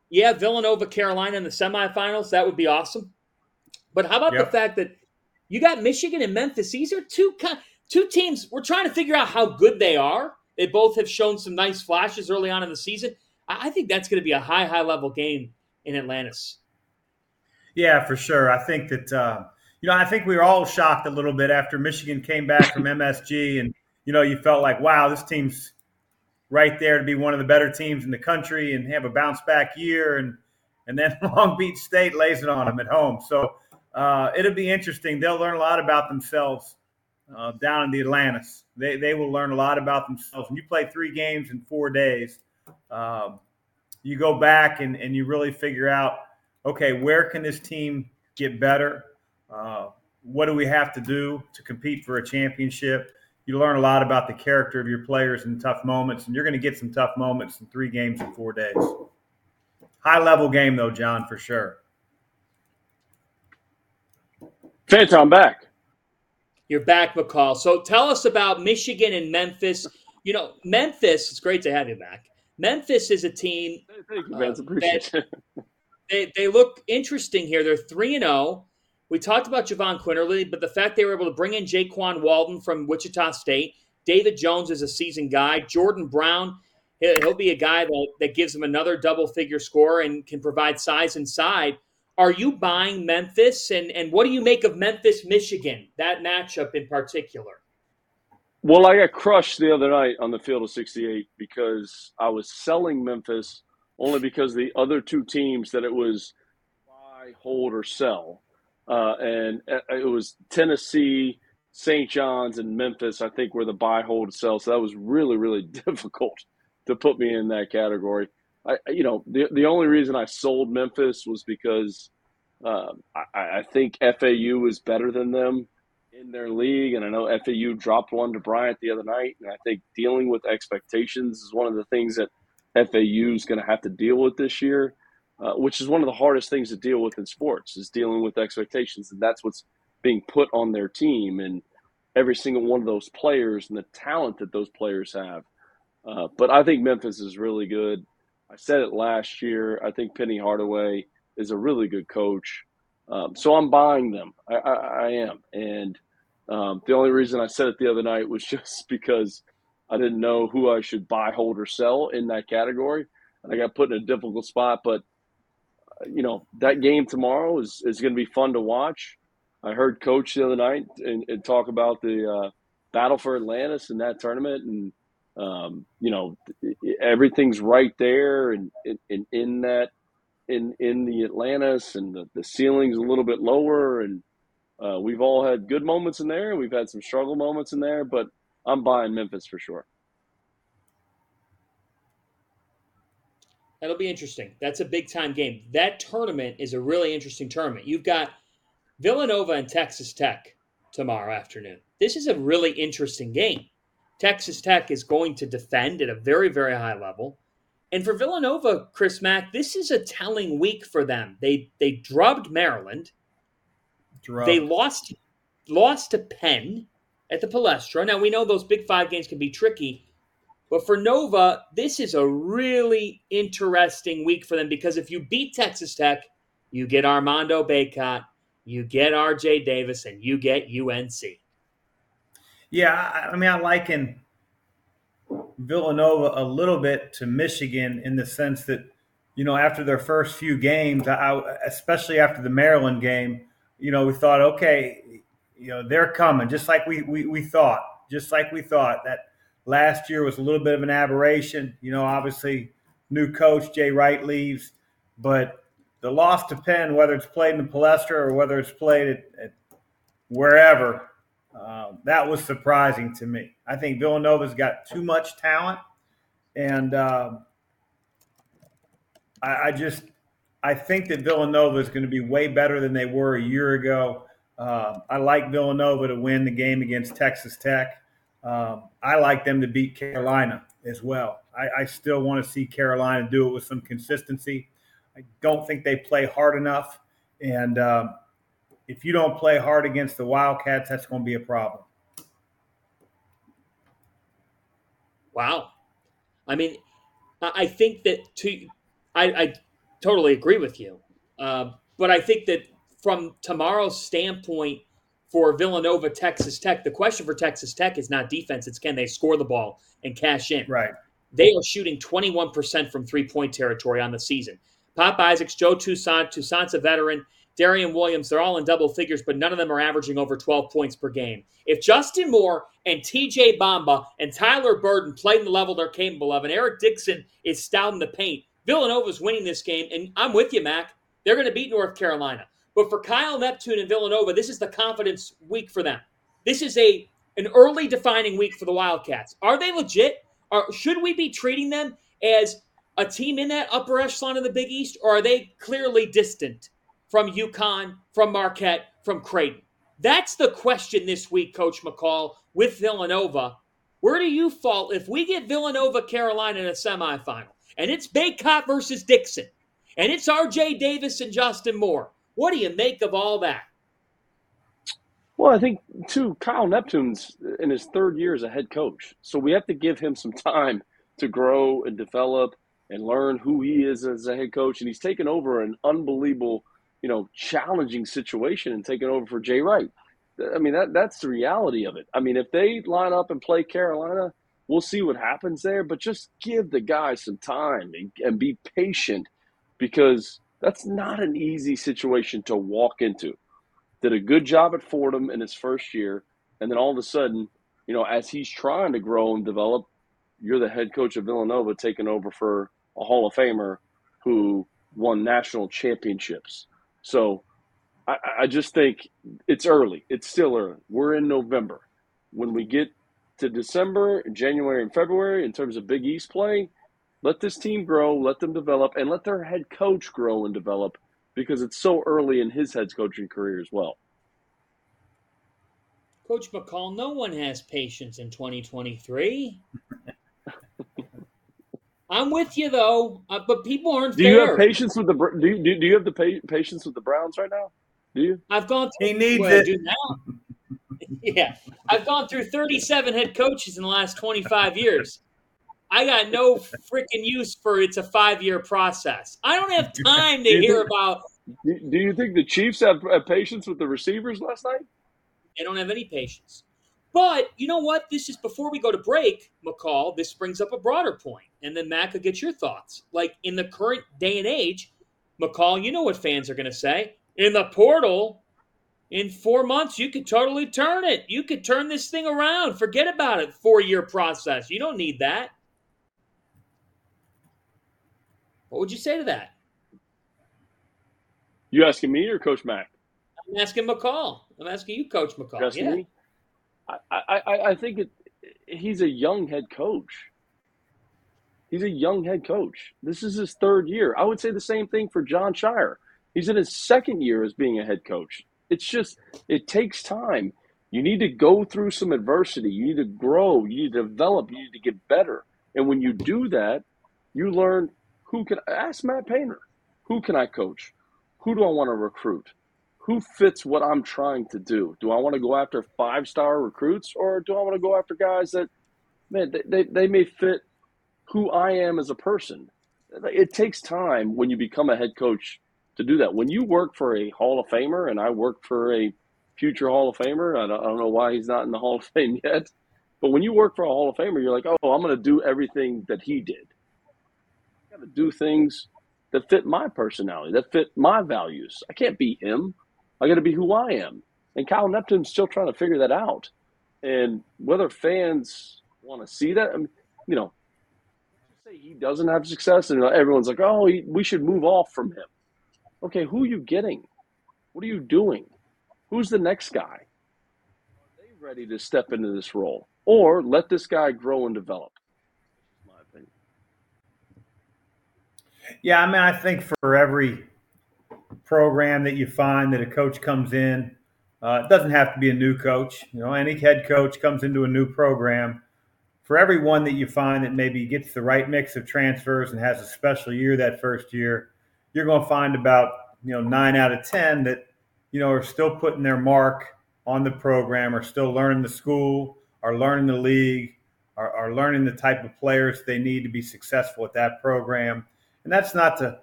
yeah, Villanova, Carolina in the semifinals, that would be awesome. But how about Yep. the fact that you got Michigan and Memphis? These are two two teams. We're trying to figure out how good they are. They both have shown some nice flashes early on in the season. I I think that's going to be a high, high level game in Atlantis. Yeah, for sure. I think that uh, you know, I think we were all shocked a little bit after Michigan came back from MSG, and you know, you felt like, wow, this team's right there to be one of the better teams in the country and have a bounce back year, and and then Long Beach State lays it on them at home. So uh, it'll be interesting. They'll learn a lot about themselves uh, down in the Atlantis. They they will learn a lot about themselves. When you play three games in four days, um, you go back and, and you really figure out, okay, where can this team get better? Uh, what do we have to do to compete for a championship? You learn a lot about the character of your players in tough moments, and you're going to get some tough moments in three games in four days. High level game, though, John, for sure. Fanta, I'm back. You're back, McCall. So tell us about Michigan and Memphis. You know, Memphis, it's great to have you back. Memphis is a team Thank you, Uh, Vance. Appreciate it. they, they look interesting here. They're 3 and 0. We talked about Jahvon Quinerly, but the fact they were able to bring in Jaykwon Walton from Wichita State, David Jones is a seasoned guy, Jordan Brown, he'll, be a guy that, that gives them another double figure score and can provide size inside. Are you buying Memphis? And, and what do you make of Memphis, Michigan, that matchup in particular? Well, I got crushed the other night on the field of 68 because I was selling Memphis only because the other two teams that it was buy, hold, or sell. Uh, and uh, it was Tennessee, St. John's, and Memphis, I think, were the buy, hold, sell. So that was really, really difficult to put me in that category. I, you know, the, the only reason I sold Memphis was because um, I, I think FAU is better than them. in their league. And I know FAU dropped one to Bryant the other night. And I think dealing with expectations is one of the things that FAU is going to have to deal with this year, uh, which is one of the hardest things to deal with in sports is dealing with expectations. And that's what's being put on their team. And every single one of those players and the talent that those players have. Uh, but I think Memphis is really good. I said it last year. I think Penny Hardaway is a really good coach. Um, so I'm buying them. I, I, I am. And um, the only reason I said it the other night was just because I didn't know who I should buy, hold, or sell in that category. And I got put in a difficult spot. But, you know, that game tomorrow is, is going to be fun to watch. I heard Coach the other night and, and talk about the uh, battle for Atlantis in that tournament. And, um, you know, everything's right there and in, in that in in the Atlantis, and the, the ceiling's a little bit lower, and uh, we've all had good moments in there. We've had some struggle moments in there, but I'm buying Memphis for sure. That'll be interesting. That's a big time game. That tournament is a really interesting tournament. You've got Villanova and Texas Tech tomorrow afternoon. This is a really interesting game. Texas Tech is going to defend at a very, very high level. And for Villanova, Chris Mack, this is a telling week for them. They they drubbed Maryland. Drubbed. They lost lost to Penn at the Palestra. Now we know those Big Five games can be tricky, but for Nova, this is a really interesting week for them because if you beat Texas Tech, you get Armando Bacot, you get R.J. Davis, and you get UNC. Yeah, I mean, I liken Villanova a little bit to Michigan in the sense that, you know, after their first few games, I, especially after the Maryland game, you know, we thought, okay, you know, they're coming, just like we, we, we thought, just like we thought that last year was a little bit of an aberration. You know, obviously, new coach Jay Wright leaves, but the loss to Penn, whether it's played in the Palestra or whether it's played at, at wherever, um, that was surprising to me. I think Villanova's got too much talent, and um, I, I, just I think that Villanova is going to be way better than they were a year ago. Uh, I like Villanova to win the game against Texas Tech. Um, I like them to beat Carolina as well. I, I still want to see Carolina do it with some consistency. I don't think they play hard enough, and um, if you don't play hard against the Wildcats, that's going to be a problem. Wow. I mean, I think that to I, I totally agree with you, uh, but I think that from tomorrow's standpoint for Villanova, Texas Tech, the question for Texas Tech is not defense; it's can they score the ball and cash in. Right. They are shooting 21% from three point territory on the season. Pop Isaacs, Joe Toussaint, Toussaint's a veteran. Darrion Williams, they're all in double figures, but none of them are averaging over 12 points per game. If Justin Moore and TJ Bamba and Tyler Burton play in the level they're capable of, and Eric Dixon is stout in the paint, Villanova's winning this game. And I'm with you, Mac. They're going to beat North Carolina. But for Kyle Neptune and Villanova, this is the confidence week for them. This is a an early defining week for the Wildcats. Are they legit? Should we be treating them as a team in that upper echelon of the Big East, or are they clearly distant? from UConn, from Marquette, from Creighton? That's the question this week, Coach McCall, with Villanova. Where do you fall if we get Villanova Carolina in a semifinal and it's Bacot versus Dixon and it's RJ Davis and Justin Moore? What do you make of all that? Well, I think too, Kyle Neptune's in his third year as a head coach. So we have to give him some time to grow and develop and learn who he is as a head coach. And he's taken over an unbelievable you know, challenging situation and taking over for Jay Wright. I mean, that that's the reality of it. I mean, if they line up and play Carolina, we'll see what happens there. But just give the guy some time and, and be patient because that's not an easy situation to walk into. Did a good job at Fordham in his first year, and then all of a sudden, you know, as he's trying to grow and develop, you're the head coach of Villanova taking over for a Hall of Famer who won national championships. So I, I just think it's early. It's still early. We're in November. When we get to December, January, and February in terms of Big East play, let this team grow, let them develop, and let their head coach grow and develop because it's so early in his head coaching career as well. Coach McCall, no one has patience in 2023. I'm with you though, uh, but people aren't Do fair. you have patience with the do you, do, do you have the pa- patience with the Browns right now? Do you? I've gone through He needs what I it. do now. yeah, I've gone through 37 head coaches in the last 25 years. I got no freaking use for it's a five year process. I don't have time to hear about. Do do you think the Chiefs have, patience with the receivers last night? They don't have any patience. But you know what? This is before we go to break, McCall. This brings up a broader point, and then Matt could get your thoughts. Like in the current day and age, McCall, you know what fans are going to say in the portal. In four months, you could totally turn it. You could turn this thing around. Forget about it. Four year process. You don't need that. What would you say to that? You asking me or Coach Mack? I'm asking McCall. I'm asking you, Coach McCall. You asking yeah. me? I, I, I- I think it, he's a young head coach. He's a young head coach. This is his third year. I would say the same thing for Jon Scheyer. He's in his second year as being a head coach. It's just, it takes time. You need to go through some adversity. You need to grow. You need to develop. You need to get better. And when you do that, you learn who can ask Matt Painter, who can I coach? Who do I want to recruit? Who fits what I'm trying to do? Do I want to go after five star recruits or do I want to go after guys that, man, they, they, they may fit who I am as a person? It takes time when you become a head coach to do that. When you work for a Hall of Famer, and I work for a future Hall of Famer, I don't, I don't know why he's not in the Hall of Fame yet, but when you work for a Hall of Famer, you're like, oh, I'm going to do everything that he did. Got to do things that fit my personality, that fit my values. I can't be him. I got to be who I am. And Kyle Neptune's still trying to figure that out. And whether fans want to see that, I mean, you know, say he doesn't have success, and everyone's like, oh, he, we should move off from him. Okay, who are you getting? What are you doing? Who's the next guy? Are they ready to step into this role? Or let this guy grow and develop? That's my opinion. Yeah, I mean, I think for every program that you find that a coach comes in, uh, it doesn't have to be a new coach. You know, any head coach comes into a new program. For every one that you find that maybe gets the right mix of transfers and has a special year that first year, you're going to find about you know nine out of ten that you know are still putting their mark on the program, are still learning the school, are learning the league, are, are learning the type of players they need to be successful at that program. And that's not to,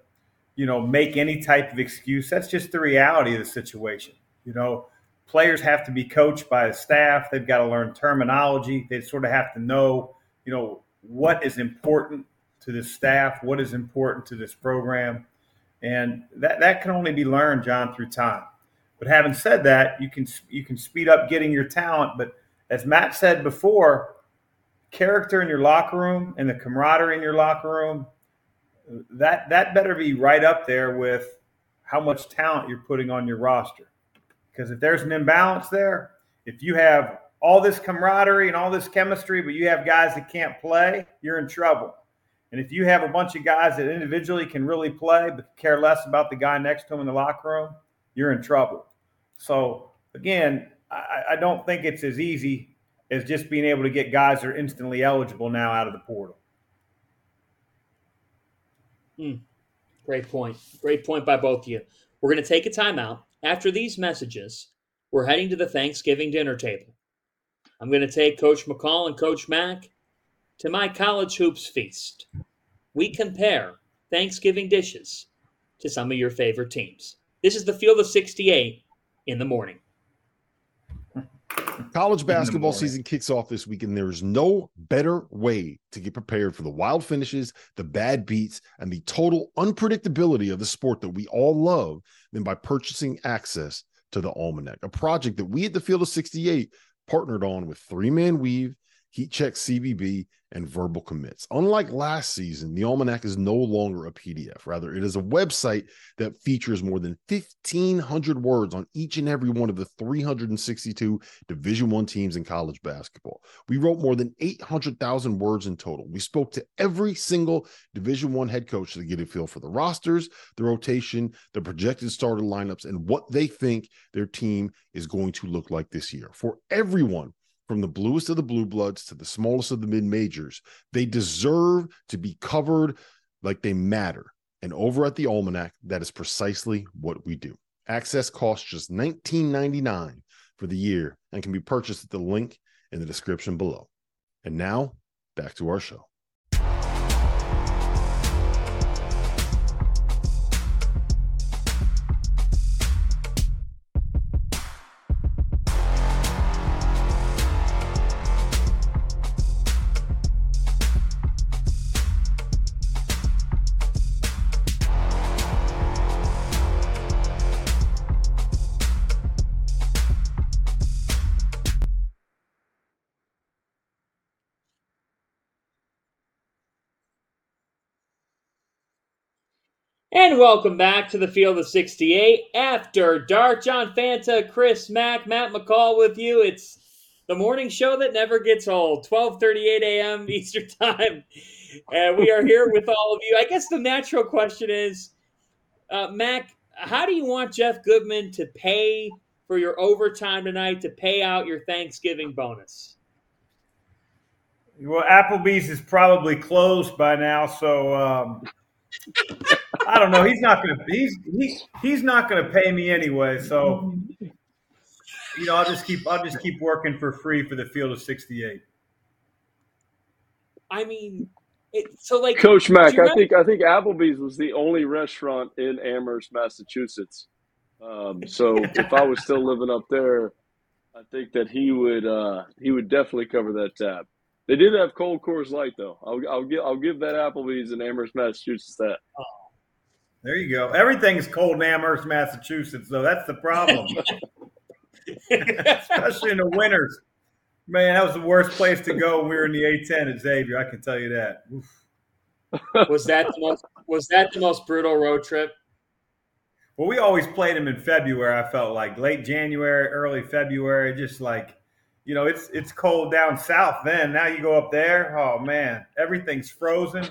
you know, make any type of excuse. That's just the reality of the situation. You know, players have to be coached by the staff. They've got to learn terminology. They sort of have to know, you know, what is important to the staff, what is important to this program. And that, that can only be learned, John, through time. But having said that, you can you can speed up getting your talent. But as Matt said before, character in your locker room and the camaraderie in your locker room that that better be right up there with how much talent you're putting on your roster. Because if there's an imbalance there, if you have all this camaraderie and all this chemistry, but you have guys that can't play, you're in trouble. And if you have a bunch of guys that individually can really play but care less about the guy next to them in the locker room, you're in trouble. So again, I, I don't think it's as easy as just being able to get guys that are instantly eligible now out of the portal. Hmm. Great point. Great point by both of you. We're going to take a timeout. After these messages, we're heading to the Thanksgiving dinner table. I'm going to take Coach McCall and Coach Mack to my college hoops feast. We compare Thanksgiving dishes to some of your favorite teams. This is the Field of 68 in the morning. College basketball season kicks off this week, and there's no better way to get prepared for the wild finishes, the bad beats, and the total unpredictability of the sport that we all love than by purchasing access to the Almanac, a project that we at the Field of 68 partnered on with Three Man Weave, heat check CBB, and verbal commits. Unlike last season, the Almanac is no longer a PDF. Rather, it is a website that features more than 1,500 words on each and every one of the 362 Division One teams in college basketball. We wrote more than 800,000 words in total. We spoke to every single Division One head coach to get a feel for the rosters, the rotation, the projected starter lineups, and what they think their team is going to look like this year. For everyone from the bluest of the blue bloods to the smallest of the mid majors. They deserve to be covered like they matter. And over at the Almanac, that is precisely what we do. Access costs just $19.99 for the year and can be purchased at the link in the description below. And now, back to our show. And welcome back to the Field of 68 after dark. John Fanta, Chris Mack, Matt McCall with you. It's the morning show that never gets old. 12:38 a.m. Eastern Time, and we are here with all of you. I guess the natural question is, uh, Mac, how do you want Jeff Goodman to pay for your overtime tonight to pay out your Thanksgiving bonus? Well, Applebee's is probably closed by now, so. Um... I don't know. He's not going to. He's he's he's not going to pay me anyway. So, you know, I'll just keep I'll just keep working for free for the field of sixty eight. I mean, it, so like Coach Mack, I think I think Applebee's was the only restaurant in Amherst, Massachusetts. Um, so if I was still living up there, I think that he would uh, he would definitely cover that tab. They did have cold Coors Light though. I'll, I'll give I'll give that Applebee's in Amherst, Massachusetts that. Oh, there you go. Everything's cold in Amherst, Massachusetts, though. That's the problem, especially in the winters. Man, that was the worst place to go when we were in the A10 at Xavier. I can tell you that. Oof. Was that the most? Was that the most brutal road trip? Well, we always played them in February. I felt like late January, early February, just like you know, it's it's cold down south. Then now you go up there. Oh man, everything's frozen.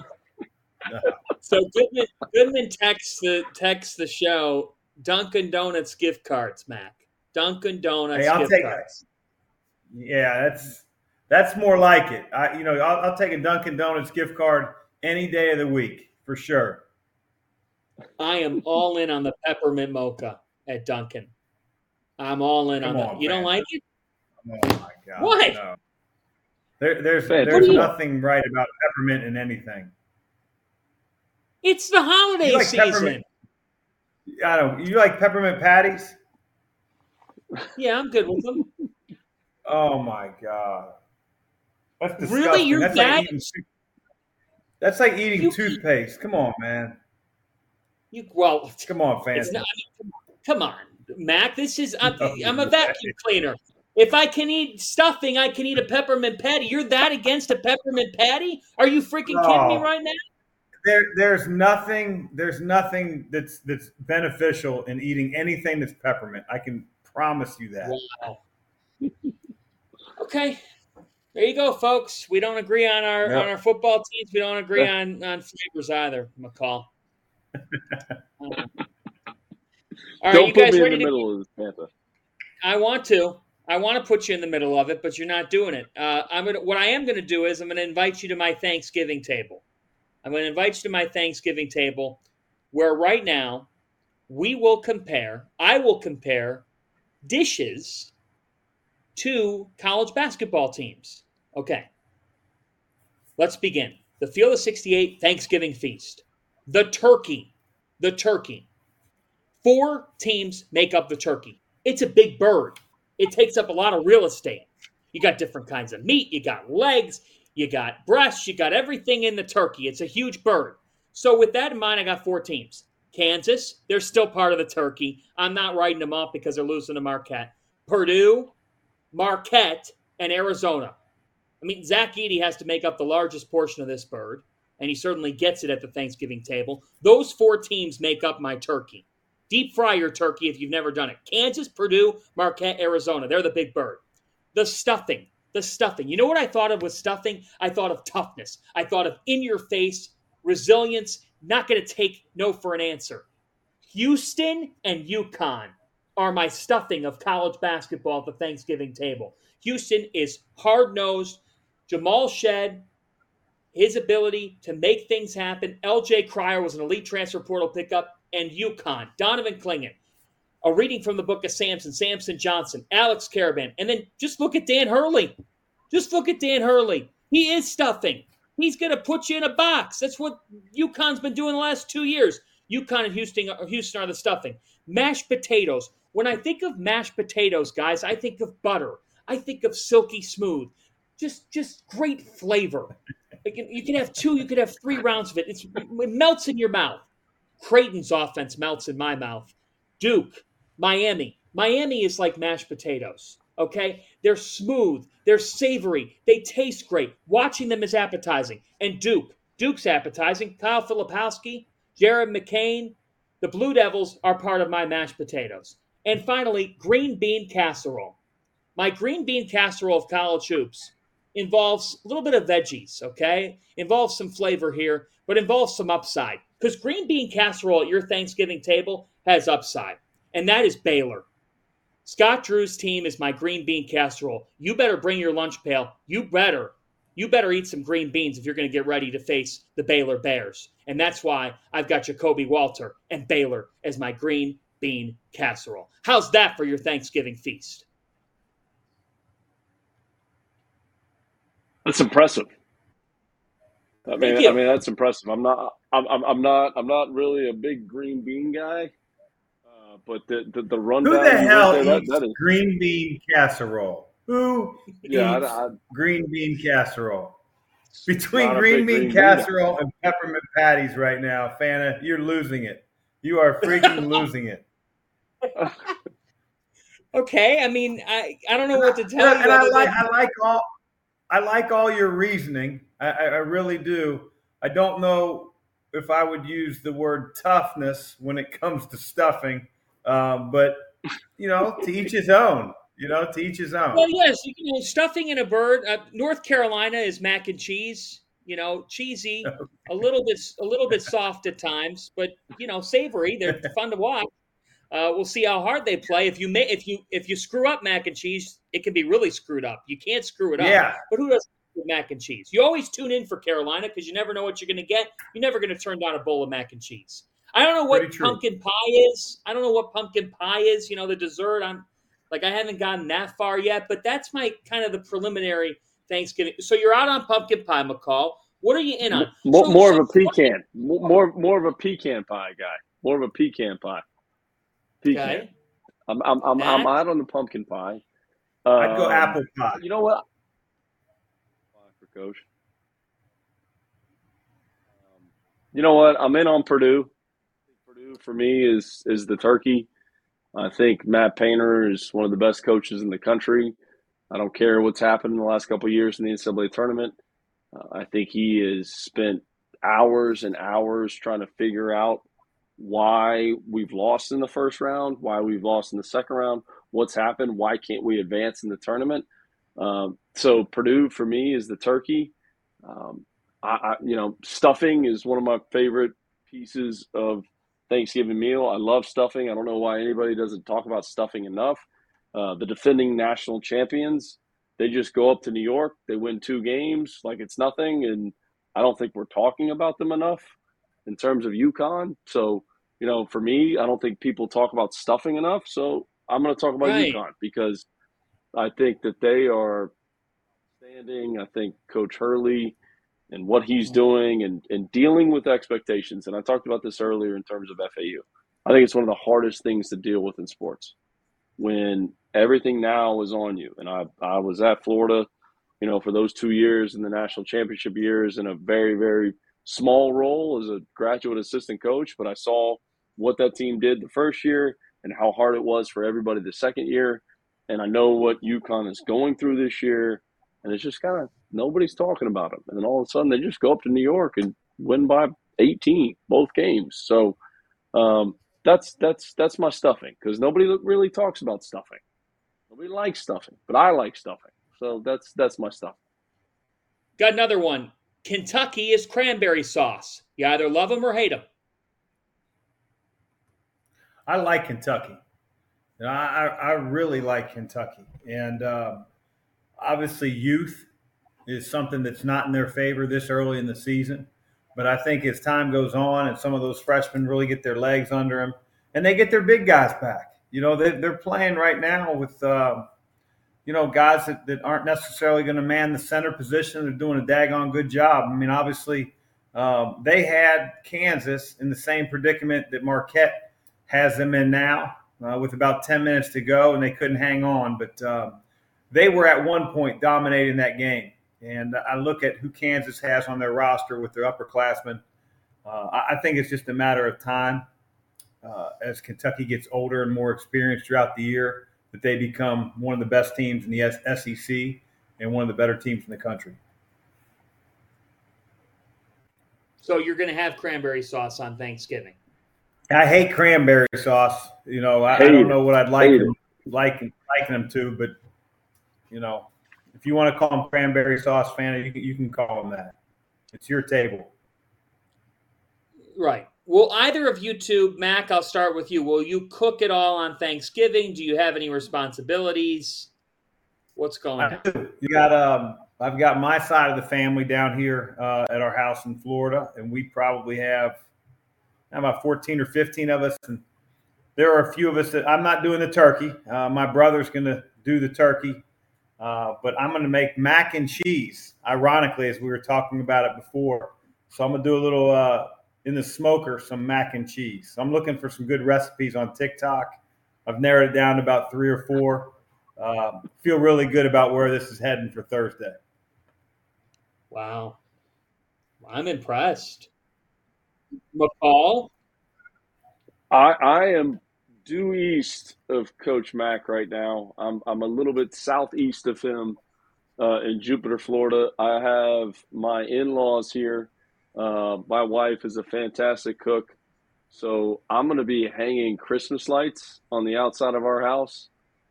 So Goodman, Goodman texts the texts the show Dunkin' Donuts gift cards, Mac. Dunkin' Donuts hey, gift take, cards. Yeah, that's that's more like it. I you know I'll, I'll take a Dunkin' Donuts gift card any day of the week for sure. I am all in on the peppermint mocha at Dunkin'. I'm all in Come on, that. You don't like it? Oh my god! What? No. There, there's there's nothing right about peppermint in anything. It's the holiday like season. I don't. You like peppermint patties? Yeah, I'm good with them. oh my god, that's disgusting. Really, you're that's that? Like eating, that's like eating you, toothpaste. Come on, man. You well, come on, fans. I mean, come on, Mac. This is I'm, no, I'm a vacuum cleaner. If I can eat stuffing, I can eat a peppermint patty. You're that against a peppermint patty? Are you freaking kidding me right now? There, there's nothing there's nothing that's that's beneficial in eating anything that's peppermint. I can promise you that. Wow. okay. There you go, folks. We don't agree on our yep. on our football teams. We don't agree on on flavors either, McCall. All right, don't you guys ready to middle of this Panther. I want to. I want to put you in the middle of it, but you're not doing it. Uh, I'm gonna. What I am going to do is I'm going to invite you to my Thanksgiving table. I'm going to invite you to my Thanksgiving table where right now we will compare, I will compare dishes to college basketball teams. Okay. Let's begin. The Field of 68 Thanksgiving Feast. The turkey. The turkey. Four teams make up the turkey. It's a big bird. It takes up a lot of real estate. You got different kinds of meat, you got legs, you got breasts, you got everything in the turkey. It's a huge bird. So, with that in mind, I got four teams. Kansas, they're still part of the turkey. I'm not writing them off because they're losing to Marquette. Purdue, Marquette, and Arizona. I mean, Zach Edey has to make up the largest portion of this bird, and he certainly gets it at the Thanksgiving table. Those four teams make up my turkey. Deep fry your turkey if you've never done it. Kansas, Purdue, Marquette, Arizona. They're the big bird. The stuffing. The stuffing. You know what I thought of with stuffing? I thought of toughness. I thought of in your face, resilience, not going to take no for an answer. Houston and UConn are my stuffing of college basketball at the Thanksgiving table. Houston is hard nosed. Jamal Shead, his ability to make things happen. LJ Cryer was an elite transfer portal pickup, and UConn. Donovan Clingan. A reading from the book of Samson, Samson Johnson, Alex Karaban. And then just look at Dan Hurley. Just look at Dan Hurley. He is stuffing. He's going to put you in a box. That's what UConn's been doing the last two years. UConn and Houston, Houston are the stuffing. Mashed potatoes. When I think of mashed potatoes, guys, I think of butter. I think of silky smooth. Just just great flavor. You can have two, you could have three rounds of it. It's, it melts in your mouth. Creighton's offense melts in my mouth. Duke, Miami. Miami is like mashed potatoes. Okay? They're smooth, they're savory, they taste great. Watching them is appetizing. And Duke, Duke's appetizing. Kyle Filipowski, Jared McCain, the Blue Devils are part of my mashed potatoes. And finally, green bean casserole. My green bean casserole of college hoops involves a little bit of veggies, okay? Involves some flavor here, but involves some upside. Because green bean casserole at your Thanksgiving table has upside, and that is Baylor. Scott Drew's team is my green bean casserole. You better bring your lunch pail. You better. You better eat some green beans if you're going to get ready to face the Baylor Bears. And that's why I've got Ja'Kobe Walter and Baylor as my green bean casserole. How's that for your Thanksgiving feast? That's impressive. I mean, I mean that's impressive. I'm not, I'm, I'm I'm not, I'm not really a big green bean guy, but the the, the rundown. Who the hell there, eats that, that is, green bean casserole? Who yeah, eats I, I, green bean casserole? Between green bean green casserole bean. and peppermint patties, right now, Fanta, you're losing it. You are freaking losing it. okay, I mean, I I don't know what to tell and you. And I like I like all I like all your reasoning. I, I really do. I don't know if I would use the word toughness when it comes to stuffing, um, but you know, to each his own. You know, to each his own. Well, yes, you know, stuffing in a bird. Uh, North Carolina is mac and cheese. You know, cheesy, a little bit, a little bit soft at times, but you know, savory. They're fun to watch. Uh, we'll see how hard they play. If you may, if you if you screw up mac and cheese, it can be really screwed up. You can't screw it up. Yeah. But who does mac and cheese? You always tune in for Carolina because you never know what you're going to get. You're never going to turn down a bowl of mac and cheese. I don't know what pumpkin pie is. I don't know what pumpkin pie is. You know, the dessert. I'm like I haven't gotten that far yet, but that's my kind of the preliminary Thanksgiving. So you're out on pumpkin pie, McCall. What are you in on? More, so, more so of a pecan. More more of a pecan pie guy. More of a pecan pie. Pecan. Okay. I'm I'm I'm, I'm out on the pumpkin pie. Um, I'd go um, apple pie. You know what? For coach. Um, you know what? I'm in on Purdue. For me is is the turkey. I think Matt Painter is one of the best coaches in the country. I don't care what's happened in the last couple years in the NCAA tournament. Uh, I think he has spent hours and hours trying to figure out why we've lost in the first round, why we've lost in the second round, what's happened, why can't we advance in the tournament. Um, so Purdue for me is the turkey. Um, I, I, you know, stuffing is one of my favorite pieces of Thanksgiving meal. I love stuffing. I don't know why anybody doesn't talk about stuffing enough. Uh, the defending national champions, they just go up to New York, they win two games like it's nothing, and I don't think we're talking about them enough in terms of UConn. So, you know, for me, I don't think people talk about stuffing enough. So I'm going to talk about right. UConn because I think that they are standing. I think Coach Hurley and what he's mm-hmm. doing and, and dealing with expectations. And I talked about this earlier in terms of FAU. I think it's one of the hardest things to deal with in sports when everything now is on you. And I, I was at Florida, you know, for those two years in the national championship years in a very, very small role as a graduate assistant coach, but I saw what that team did the first year and how hard it was for everybody the second year. And I know what UConn is going through this year. And it's just kind of nobody's talking about them. And then all of a sudden, they just go up to New York and win by 18 both games. So um, that's that's that's my stuffing because nobody really talks about stuffing. Nobody likes stuffing, but I like stuffing. So that's that's my stuff. Got another one. Kentucky is cranberry sauce. You either love them or hate them. I like Kentucky. I, I, I really like Kentucky. And um, obviously, youth is something that's not in their favor this early in the season. But I think as time goes on and some of those freshmen really get their legs under them and they get their big guys back, you know, they, they're playing right now with, uh, you know, guys that, that aren't necessarily going to man the center position. They're doing a daggone good job. I mean, obviously, um, they had Kansas in the same predicament that Marquette has them in now uh, with about 10 minutes to go, and they couldn't hang on. But uh, they were at one point dominating that game. And I look at who Kansas has on their roster with their upperclassmen. Uh, I think it's just a matter of time uh, as Kentucky gets older and more experienced throughout the year that they become one of the best teams in the SEC and one of the better teams in the country. So you're going to have cranberry sauce on Thanksgiving. I hate cranberry sauce. You know, I, I don't know what I'd like them, like liking them to, but you know, if you want to call them cranberry sauce fan, you can, you can call them that. It's your table. Right. Will either of you two, Mack? I'll start with you. Will you cook it all on Thanksgiving? Do you have any responsibilities? What's going on? You got um. I've got my side of the family down here uh, at our house in Florida, and we probably have about 14 or 15 of us. And there are a few of us that I'm not doing the turkey. Uh, my brother's going to do the turkey. Uh, but I'm going to make mac and cheese, ironically, as we were talking about it before. So I'm going to do a little uh, in the smoker, some mac and cheese. So I'm looking for some good recipes on TikTok. I've narrowed it down to about three or four. Uh, feel really good about where this is heading for Thursday. Wow. I'm impressed. McCall? I, I am due east of Coach Mack right now. I'm I'm a little bit southeast of him uh, in Jupiter, Florida. I have my in-laws here. Uh, my wife is a fantastic cook, so I'm going to be hanging Christmas lights on the outside of our house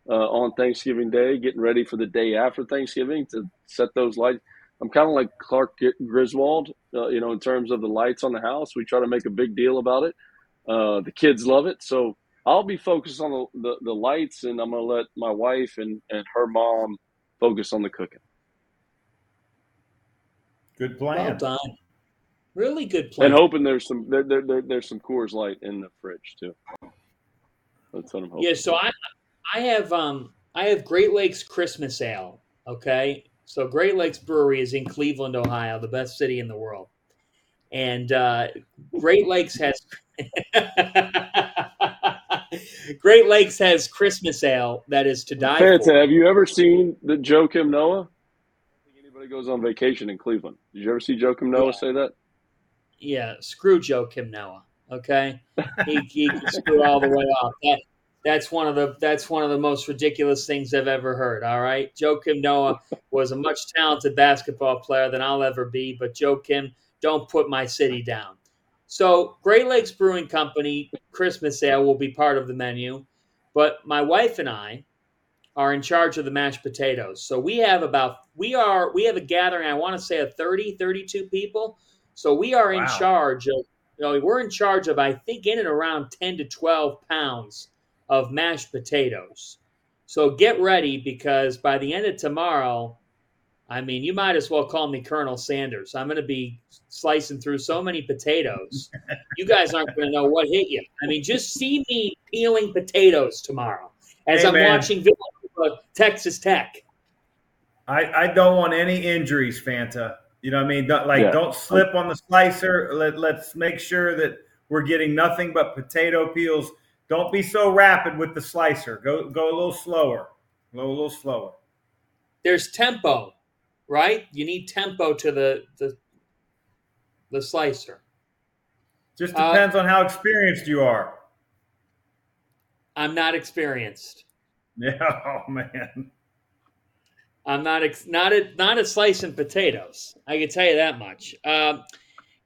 uh, on Thanksgiving Day, getting ready for the day after Thanksgiving to set those lights. I'm kind of like Clark Griswold, uh, you know, in terms of the lights on the house. We try to make a big deal about it. Uh, the kids love it, so I'll be focused on the, the, the lights, and I'm going to let my wife and, and her mom focus on the cooking. Good plan. Well done. Really good plan. And hoping there's some there, there, there, there's some Coors Light in the fridge too. That's what I'm hoping. Yeah, so I I have um I have Great Lakes Christmas Ale. Okay, so Great Lakes Brewery is in Cleveland, Ohio, the best city in the world, and uh, Great Lakes has Great Lakes has Christmas ale that is to die Fanta, for. Have you ever seen the Joakim Noah? I think anybody goes on vacation in Cleveland. Did you ever see Joakim Noah yeah. say that? Yeah, screw Joakim Noah. Okay, he, he can screw all the way off. That, that's one of the that's one of the most ridiculous things I've ever heard. All right, Joakim Noah was a much talented basketball player than I'll ever be, but Joakim, don't put my city down. So, Great Lakes Brewing Company Christmas ale will be part of the menu, but my wife and I are in charge of the mashed potatoes. So, we have about we are we have a gathering, I want to say a 30 32 people. So, we are in charge of you know, we're in charge of I think in and around 10 to 12 pounds of mashed potatoes. So, get ready because by the end of tomorrow, I mean, you might as well call me Colonel Sanders. I'm going to be slicing through so many potatoes. you guys aren't going to know what hit you. I mean, just see me peeling potatoes tomorrow as hey, I'm man. watching Texas Tech. I, I don't want any injuries, Fanta. You know what I mean? Don't, like, yeah. don't slip on the slicer. Let, let's make sure that we're getting nothing but potato peels. Don't be so rapid with the slicer. Go go a little slower. Go a little slower. There's tempo right? You need tempo to the the, the slicer. Just uh, depends uh, on how experienced you are. I'm not experienced. Yeah, oh man. I'm not ex- not a not a slicing potatoes. I can tell you that much. Um,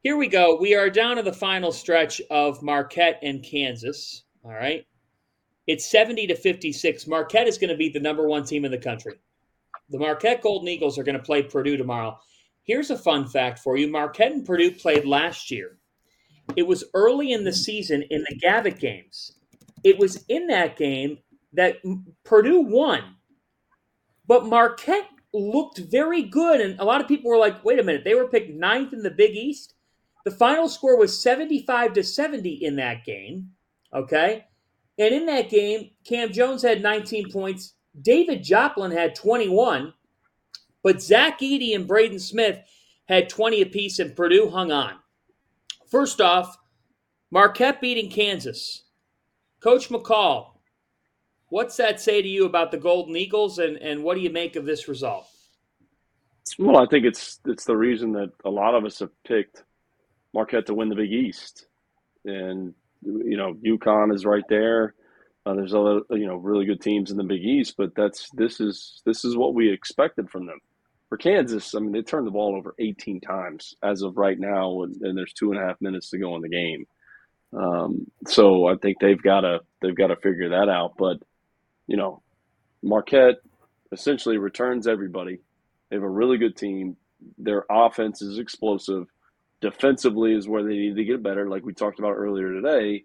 here we go. We are down to the final stretch of Marquette and Kansas. All right, it's 70 to 56. Marquette is going to be the number one team in the country. The Marquette Golden Eagles are going to play Purdue tomorrow. Here's a fun fact for you: Marquette and Purdue played last year. It was early in the season in the Gavitt games. It was in that game that Purdue won but Marquette looked very good. And a lot of people were like, wait a minute, they were picked ninth in the Big East. The final score was 75 to 70 in that game. Okay. And in that game, Cam Jones had 19 points. David Joplin had 21. But Zach Edey and Braden Smith had 20 apiece, and Purdue hung on. First off, Marquette beating Kansas. Coach McCall, What's that say to you about the Golden Eagles, and, and what do you make of this result? Well, I think it's it's the reason that a lot of us have picked Marquette to win the Big East, and you know UConn is right there. Uh, there's other you know really good teams in the Big East, but that's this is this is what we expected from them. For Kansas, I mean they turned the ball over 18 times as of right now, and, and there's two and a half minutes to go in the game. Um, so I think they've got to they've got to figure that out, but you know, Marquette essentially returns everybody. They have a really good team. Their offense is explosive. Defensively is where they need to get better, like we talked about earlier today.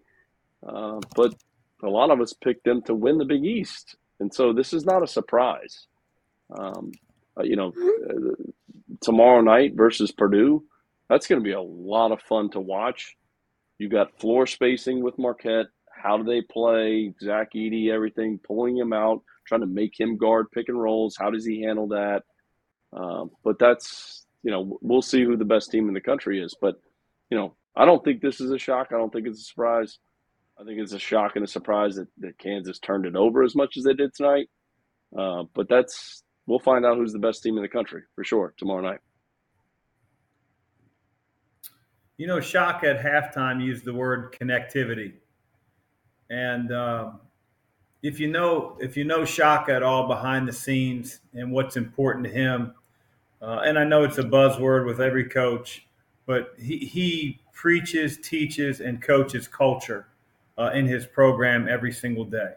Uh, but a lot of us picked them to win the Big East, and so this is not a surprise. Um, uh, you know, uh, tomorrow night versus Purdue, that's going to be a lot of fun to watch. You got floor spacing with Marquette. How do they play? Zach Edey, everything, pulling him out, trying to make him guard pick and rolls. How does he handle that? Um, but that's, you know, we'll see who the best team in the country is. But, you know, I don't think this is a shock. I don't think it's a surprise. I think it's a shock and a surprise that, that Kansas turned it over as much as they did tonight. Uh, but that's, we'll find out who's the best team in the country for sure tomorrow night. You know, Shaka at halftime used the word connectivity. And um, if you know if you know Shaka at all behind the scenes and what's important to him, uh, and I know it's a buzzword with every coach, but he, he preaches, teaches, and coaches culture uh, in his program every single day.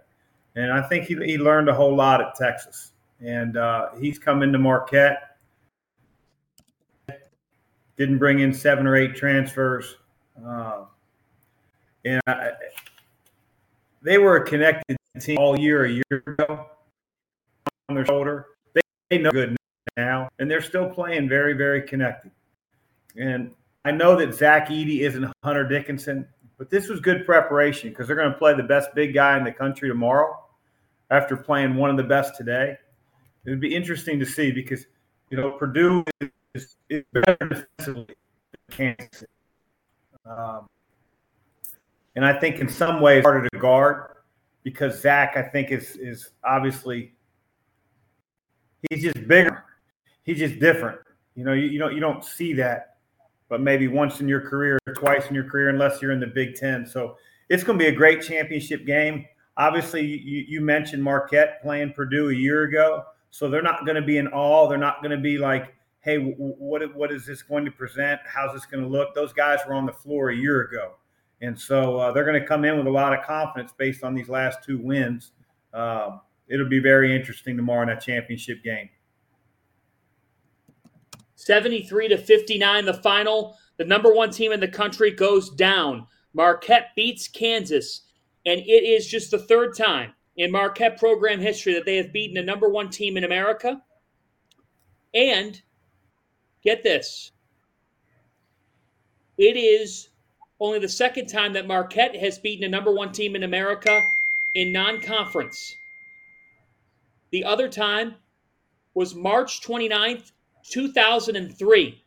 And I think he, he learned a whole lot at Texas. And uh, he's come into Marquette, didn't bring in seven or eight transfers. Uh, and I, they were a connected team all year a year ago on their shoulder. They, they know good now, and they're still playing very, very connected. And I know that Zach Edey isn't Hunter Dickinson, but this was good preparation because they're going to play the best big guy in the country tomorrow after playing one of the best today. It would be interesting to see because, you know, Purdue is, is better defensively than Kansas. Um, and I think in some ways harder to guard because Zach, I think, is is obviously he's just bigger. He's just different. You know, you, you don't you don't see that, but maybe once in your career, twice in your career, unless you're in the Big Ten. So it's going to be a great championship game. Obviously, you, you mentioned Marquette playing Purdue a year ago, so they're not going to be in awe. They're not going to be like, "Hey, what what is this going to present? How's this going to look?" Those guys were on the floor a year ago. And so uh, they're going to come in with a lot of confidence based on these last two wins. Uh, it'll be very interesting tomorrow in that championship game. 73 to 59, the final. The number one team in the country goes down. Marquette beats Kansas. And it is just the third time in Marquette program history that they have beaten a number one team in America. And get this it is only the second time that Marquette has beaten a number one team in America in non conference. The other time was March 29th, 2003.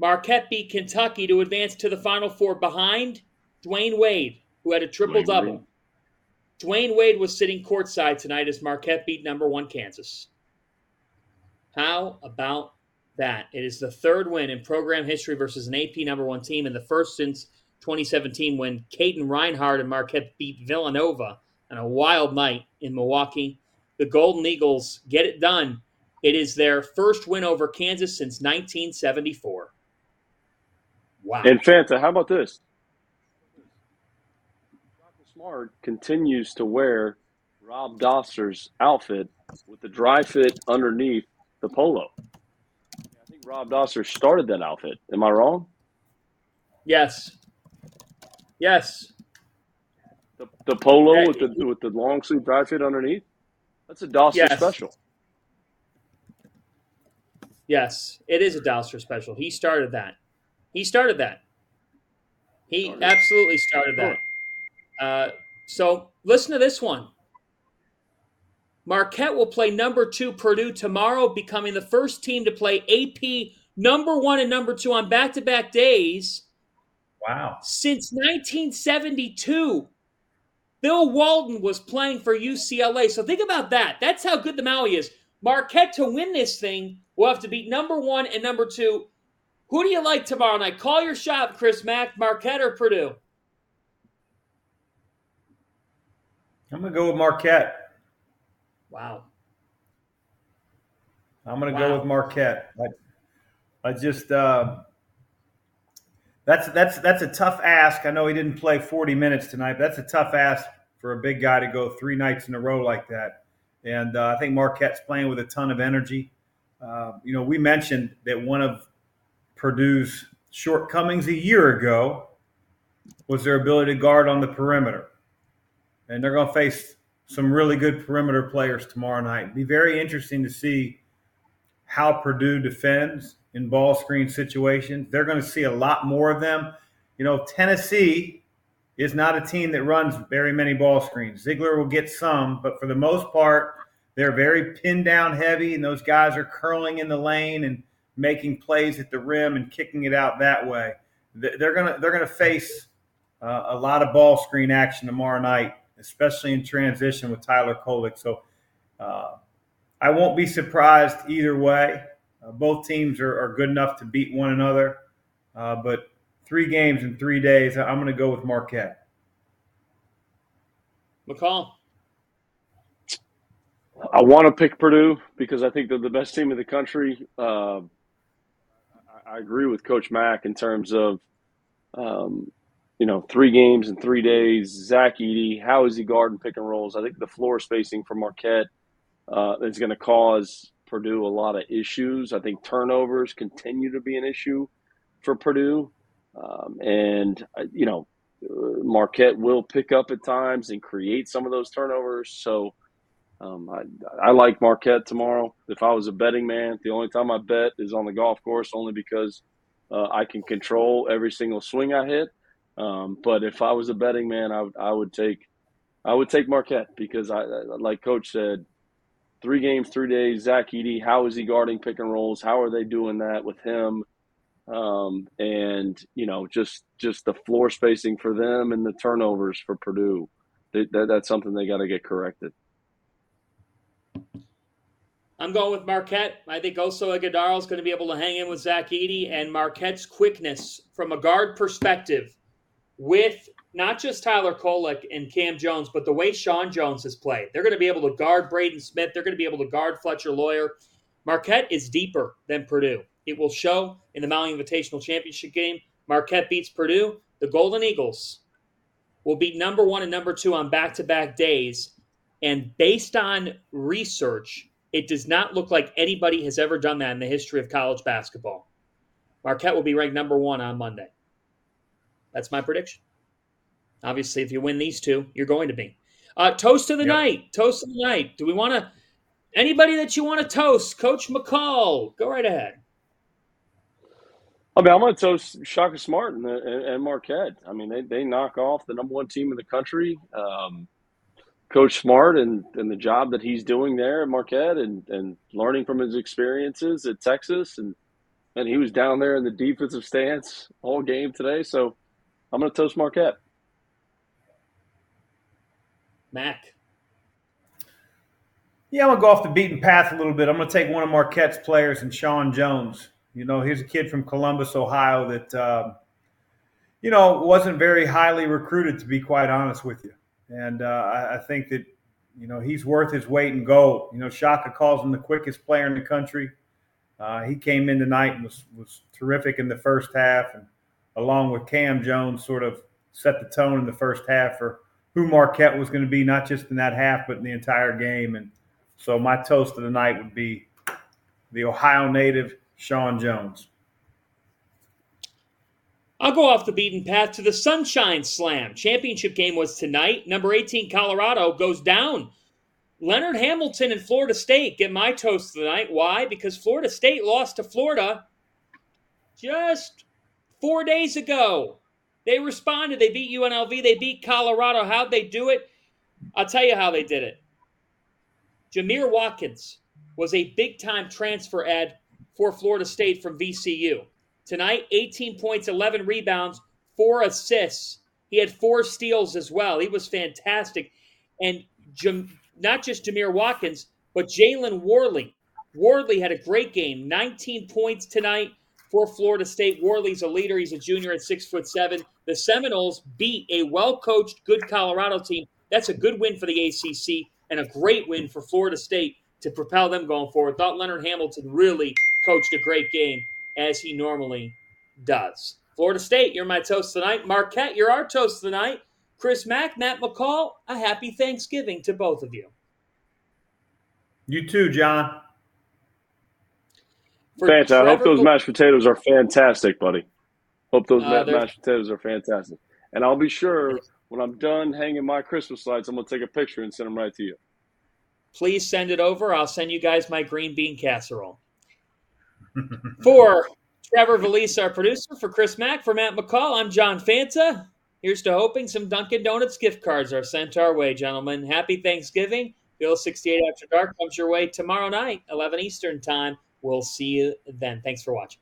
Marquette beat Kentucky to advance to the Final Four behind Dwyane Wade, who had a triple double. Dwyane Wade was sitting courtside tonight as Marquette beat number one Kansas. How about that? It is the third win in program history versus an AP number one team and the first since 2017 when Katin Reinhardt and Marquette beat Villanova on a wild night in Milwaukee. The Golden Eagles get it done It is their first win over Kansas since 1974. Wow. And Fanta, how about this? Smart continues to wear Rob Dauster's outfit with the dry fit underneath the polo. I think Rob Dauster started that outfit. Am I wrong? Yes. Yes. The, the polo yeah, with the with the long sleeve dry fit underneath. That's a Dauster yes. special. Yes, it is a Dauster special. He started that. He started that. He absolutely started that. Uh, so listen to this one. Marquette will play number two Purdue tomorrow, becoming the first team to play AP number one and number two on back to back days. Wow. Since 1972. Bill Walton was playing for UCLA. So think about that. That's how good the Maui is. Marquette to win this thing will have to beat number one and number two. Who do you like tomorrow night? Call your shot, Chris Mack, Marquette or Purdue? I'm going to go with Marquette. Wow. I'm going to wow. go with Marquette. I, I just uh, that's that's that's a tough ask. I know he didn't play 40 minutes tonight, but that's a tough ask for a big guy to go three nights in a row like that. And uh, I think Marquette's playing with a ton of energy. Uh, you know, we mentioned that one of Purdue's shortcomings a year ago was their ability to guard on the perimeter and they're going to face some really good perimeter players tomorrow night. Be very interesting to see how Purdue defends in ball screen situations. They're going to see a lot more of them. You know, Tennessee is not a team that runs very many ball screens. Zeigler will get some, but for the most part, they're very pinned down heavy, and those guys are curling in the lane and making plays at the rim and kicking it out that way. They're gonna they're gonna face uh, a lot of ball screen action tomorrow night especially in transition with Tyler Kolek. So uh, I won't be surprised either way. Uh, both teams are, are, good enough to beat one another, uh, but three games in three days, I'm going to go with Marquette. McCall. I want to pick Purdue because I think they're the best team in the country. Uh, I agree with Coach Mack in terms of um, you know, three games in three days. Zach Edey, how is he guarding pick and rolls? I think the floor spacing for Marquette uh, is going to cause Purdue a lot of issues. I think turnovers continue to be an issue for Purdue. Um, and, uh, you know, Marquette will pick up at times and create some of those turnovers. So um, I, I like Marquette tomorrow. If I was a betting man, the only time I bet is on the golf course, only because uh, I can control every single swing I hit. Um, but if I was a betting man, I, I would take I would take Marquette because I like Coach said, three games, three days. Zach Edey, how is he guarding pick and rolls? How are they doing that with him? Um, and you know, just just the floor spacing for them and the turnovers for Purdue. That, that's something they got to get corrected. I'm going with Marquette. I think also Ighodaro is going to be able to hang in with Zach Edey and Marquette's quickness from a guard perspective with not just Tyler Kolek and Cam Jones, but the way Sean Jones has played. They're going to be able to guard Braden Smith. They're going to be able to guard Fletcher Loyer. Marquette is deeper than Purdue. It will show in the Maui Invitational Championship game. Marquette beats Purdue. The Golden Eagles will beat number one and number two on back to back days. And based on research, it does not look like anybody has ever done that in the history of college basketball. Marquette will be ranked number one on Monday. That's my prediction. Obviously, if you win these two, you're going to be. Uh, toast of the yep. night. Toast of the night. Do we want to? Anybody that you want to toast? Coach McCall, go right ahead. I mean, I'm going to toast Shaka Smart and, and, Marquette. I mean, they, they knock off the number one team in the country. Um, Coach Smart and, and the job that he's doing there at Marquette and, and learning from his experiences at Texas. And, and he was down there in the defensive stance all game today. So, I'm going to toast Marquette. Mack. Yeah, I'm going to go off the beaten path a little bit. I'm going to take one of Marquette's players and Sean Jones. You know, here's a kid from Columbus, Ohio that, uh, you know, wasn't very highly recruited, to be quite honest with you. And uh, I, I, think that you know, he's worth his weight in gold. You know, Shaka calls him the quickest player in the country. Uh, he came in tonight and was was terrific in the first half, and along with Cam Jones, sort of set the tone in the first half for who Marquette was going to be, not just in that half, but in the entire game. And so, my toast of the night would be the Ohio native Sean Jones. I'll go off the beaten path to the Sunshine Slam. Championship game was tonight. Number 18, Colorado, goes down. Leonard Hamilton and Florida State get my toast tonight. Why? Because Florida State lost to Florida just four days ago. They responded. They beat UNLV. They beat Colorado. How'd they do it? I'll tell you how they did it. Jamir Watkins was a big time transfer ad for Florida State from VCU. Tonight, 18 points, 11 rebounds, four assists. He had four steals as well. He was fantastic. And Jam- not just Jamir Watkins, but Jalen Warley. Warley had a great game, 19 points tonight for Florida State. Warley's a leader. He's a junior at six foot seven. The Seminoles beat a well coached, good Colorado team. That's a good win for the ACC and a great win for Florida State to propel them going forward. Thought Leonard Hamilton really coached a great game as he normally does. Florida State, you're my toast tonight. Marquette, you're our toast tonight. Chris Mack, Matt McCall, a happy Thanksgiving to both of you. You too, John. Fantastic. I hope those mashed potatoes are fantastic, buddy. Hope those uh, mashed potatoes are fantastic. And I'll be sure when I'm done hanging my Christmas lights, I'm going to take a picture and send them right to you. Please send it over. I'll send you guys my green bean casserole. For Trevor Valise, our producer, for Chris Mack, for Matt McCall, I'm John Fanta. Here's to hoping some Dunkin' Donuts gift cards are sent our way, gentlemen. Happy Thanksgiving. Bill 68 After Dark comes your way tomorrow night, 11 Eastern Time. We'll see you then. Thanks for watching.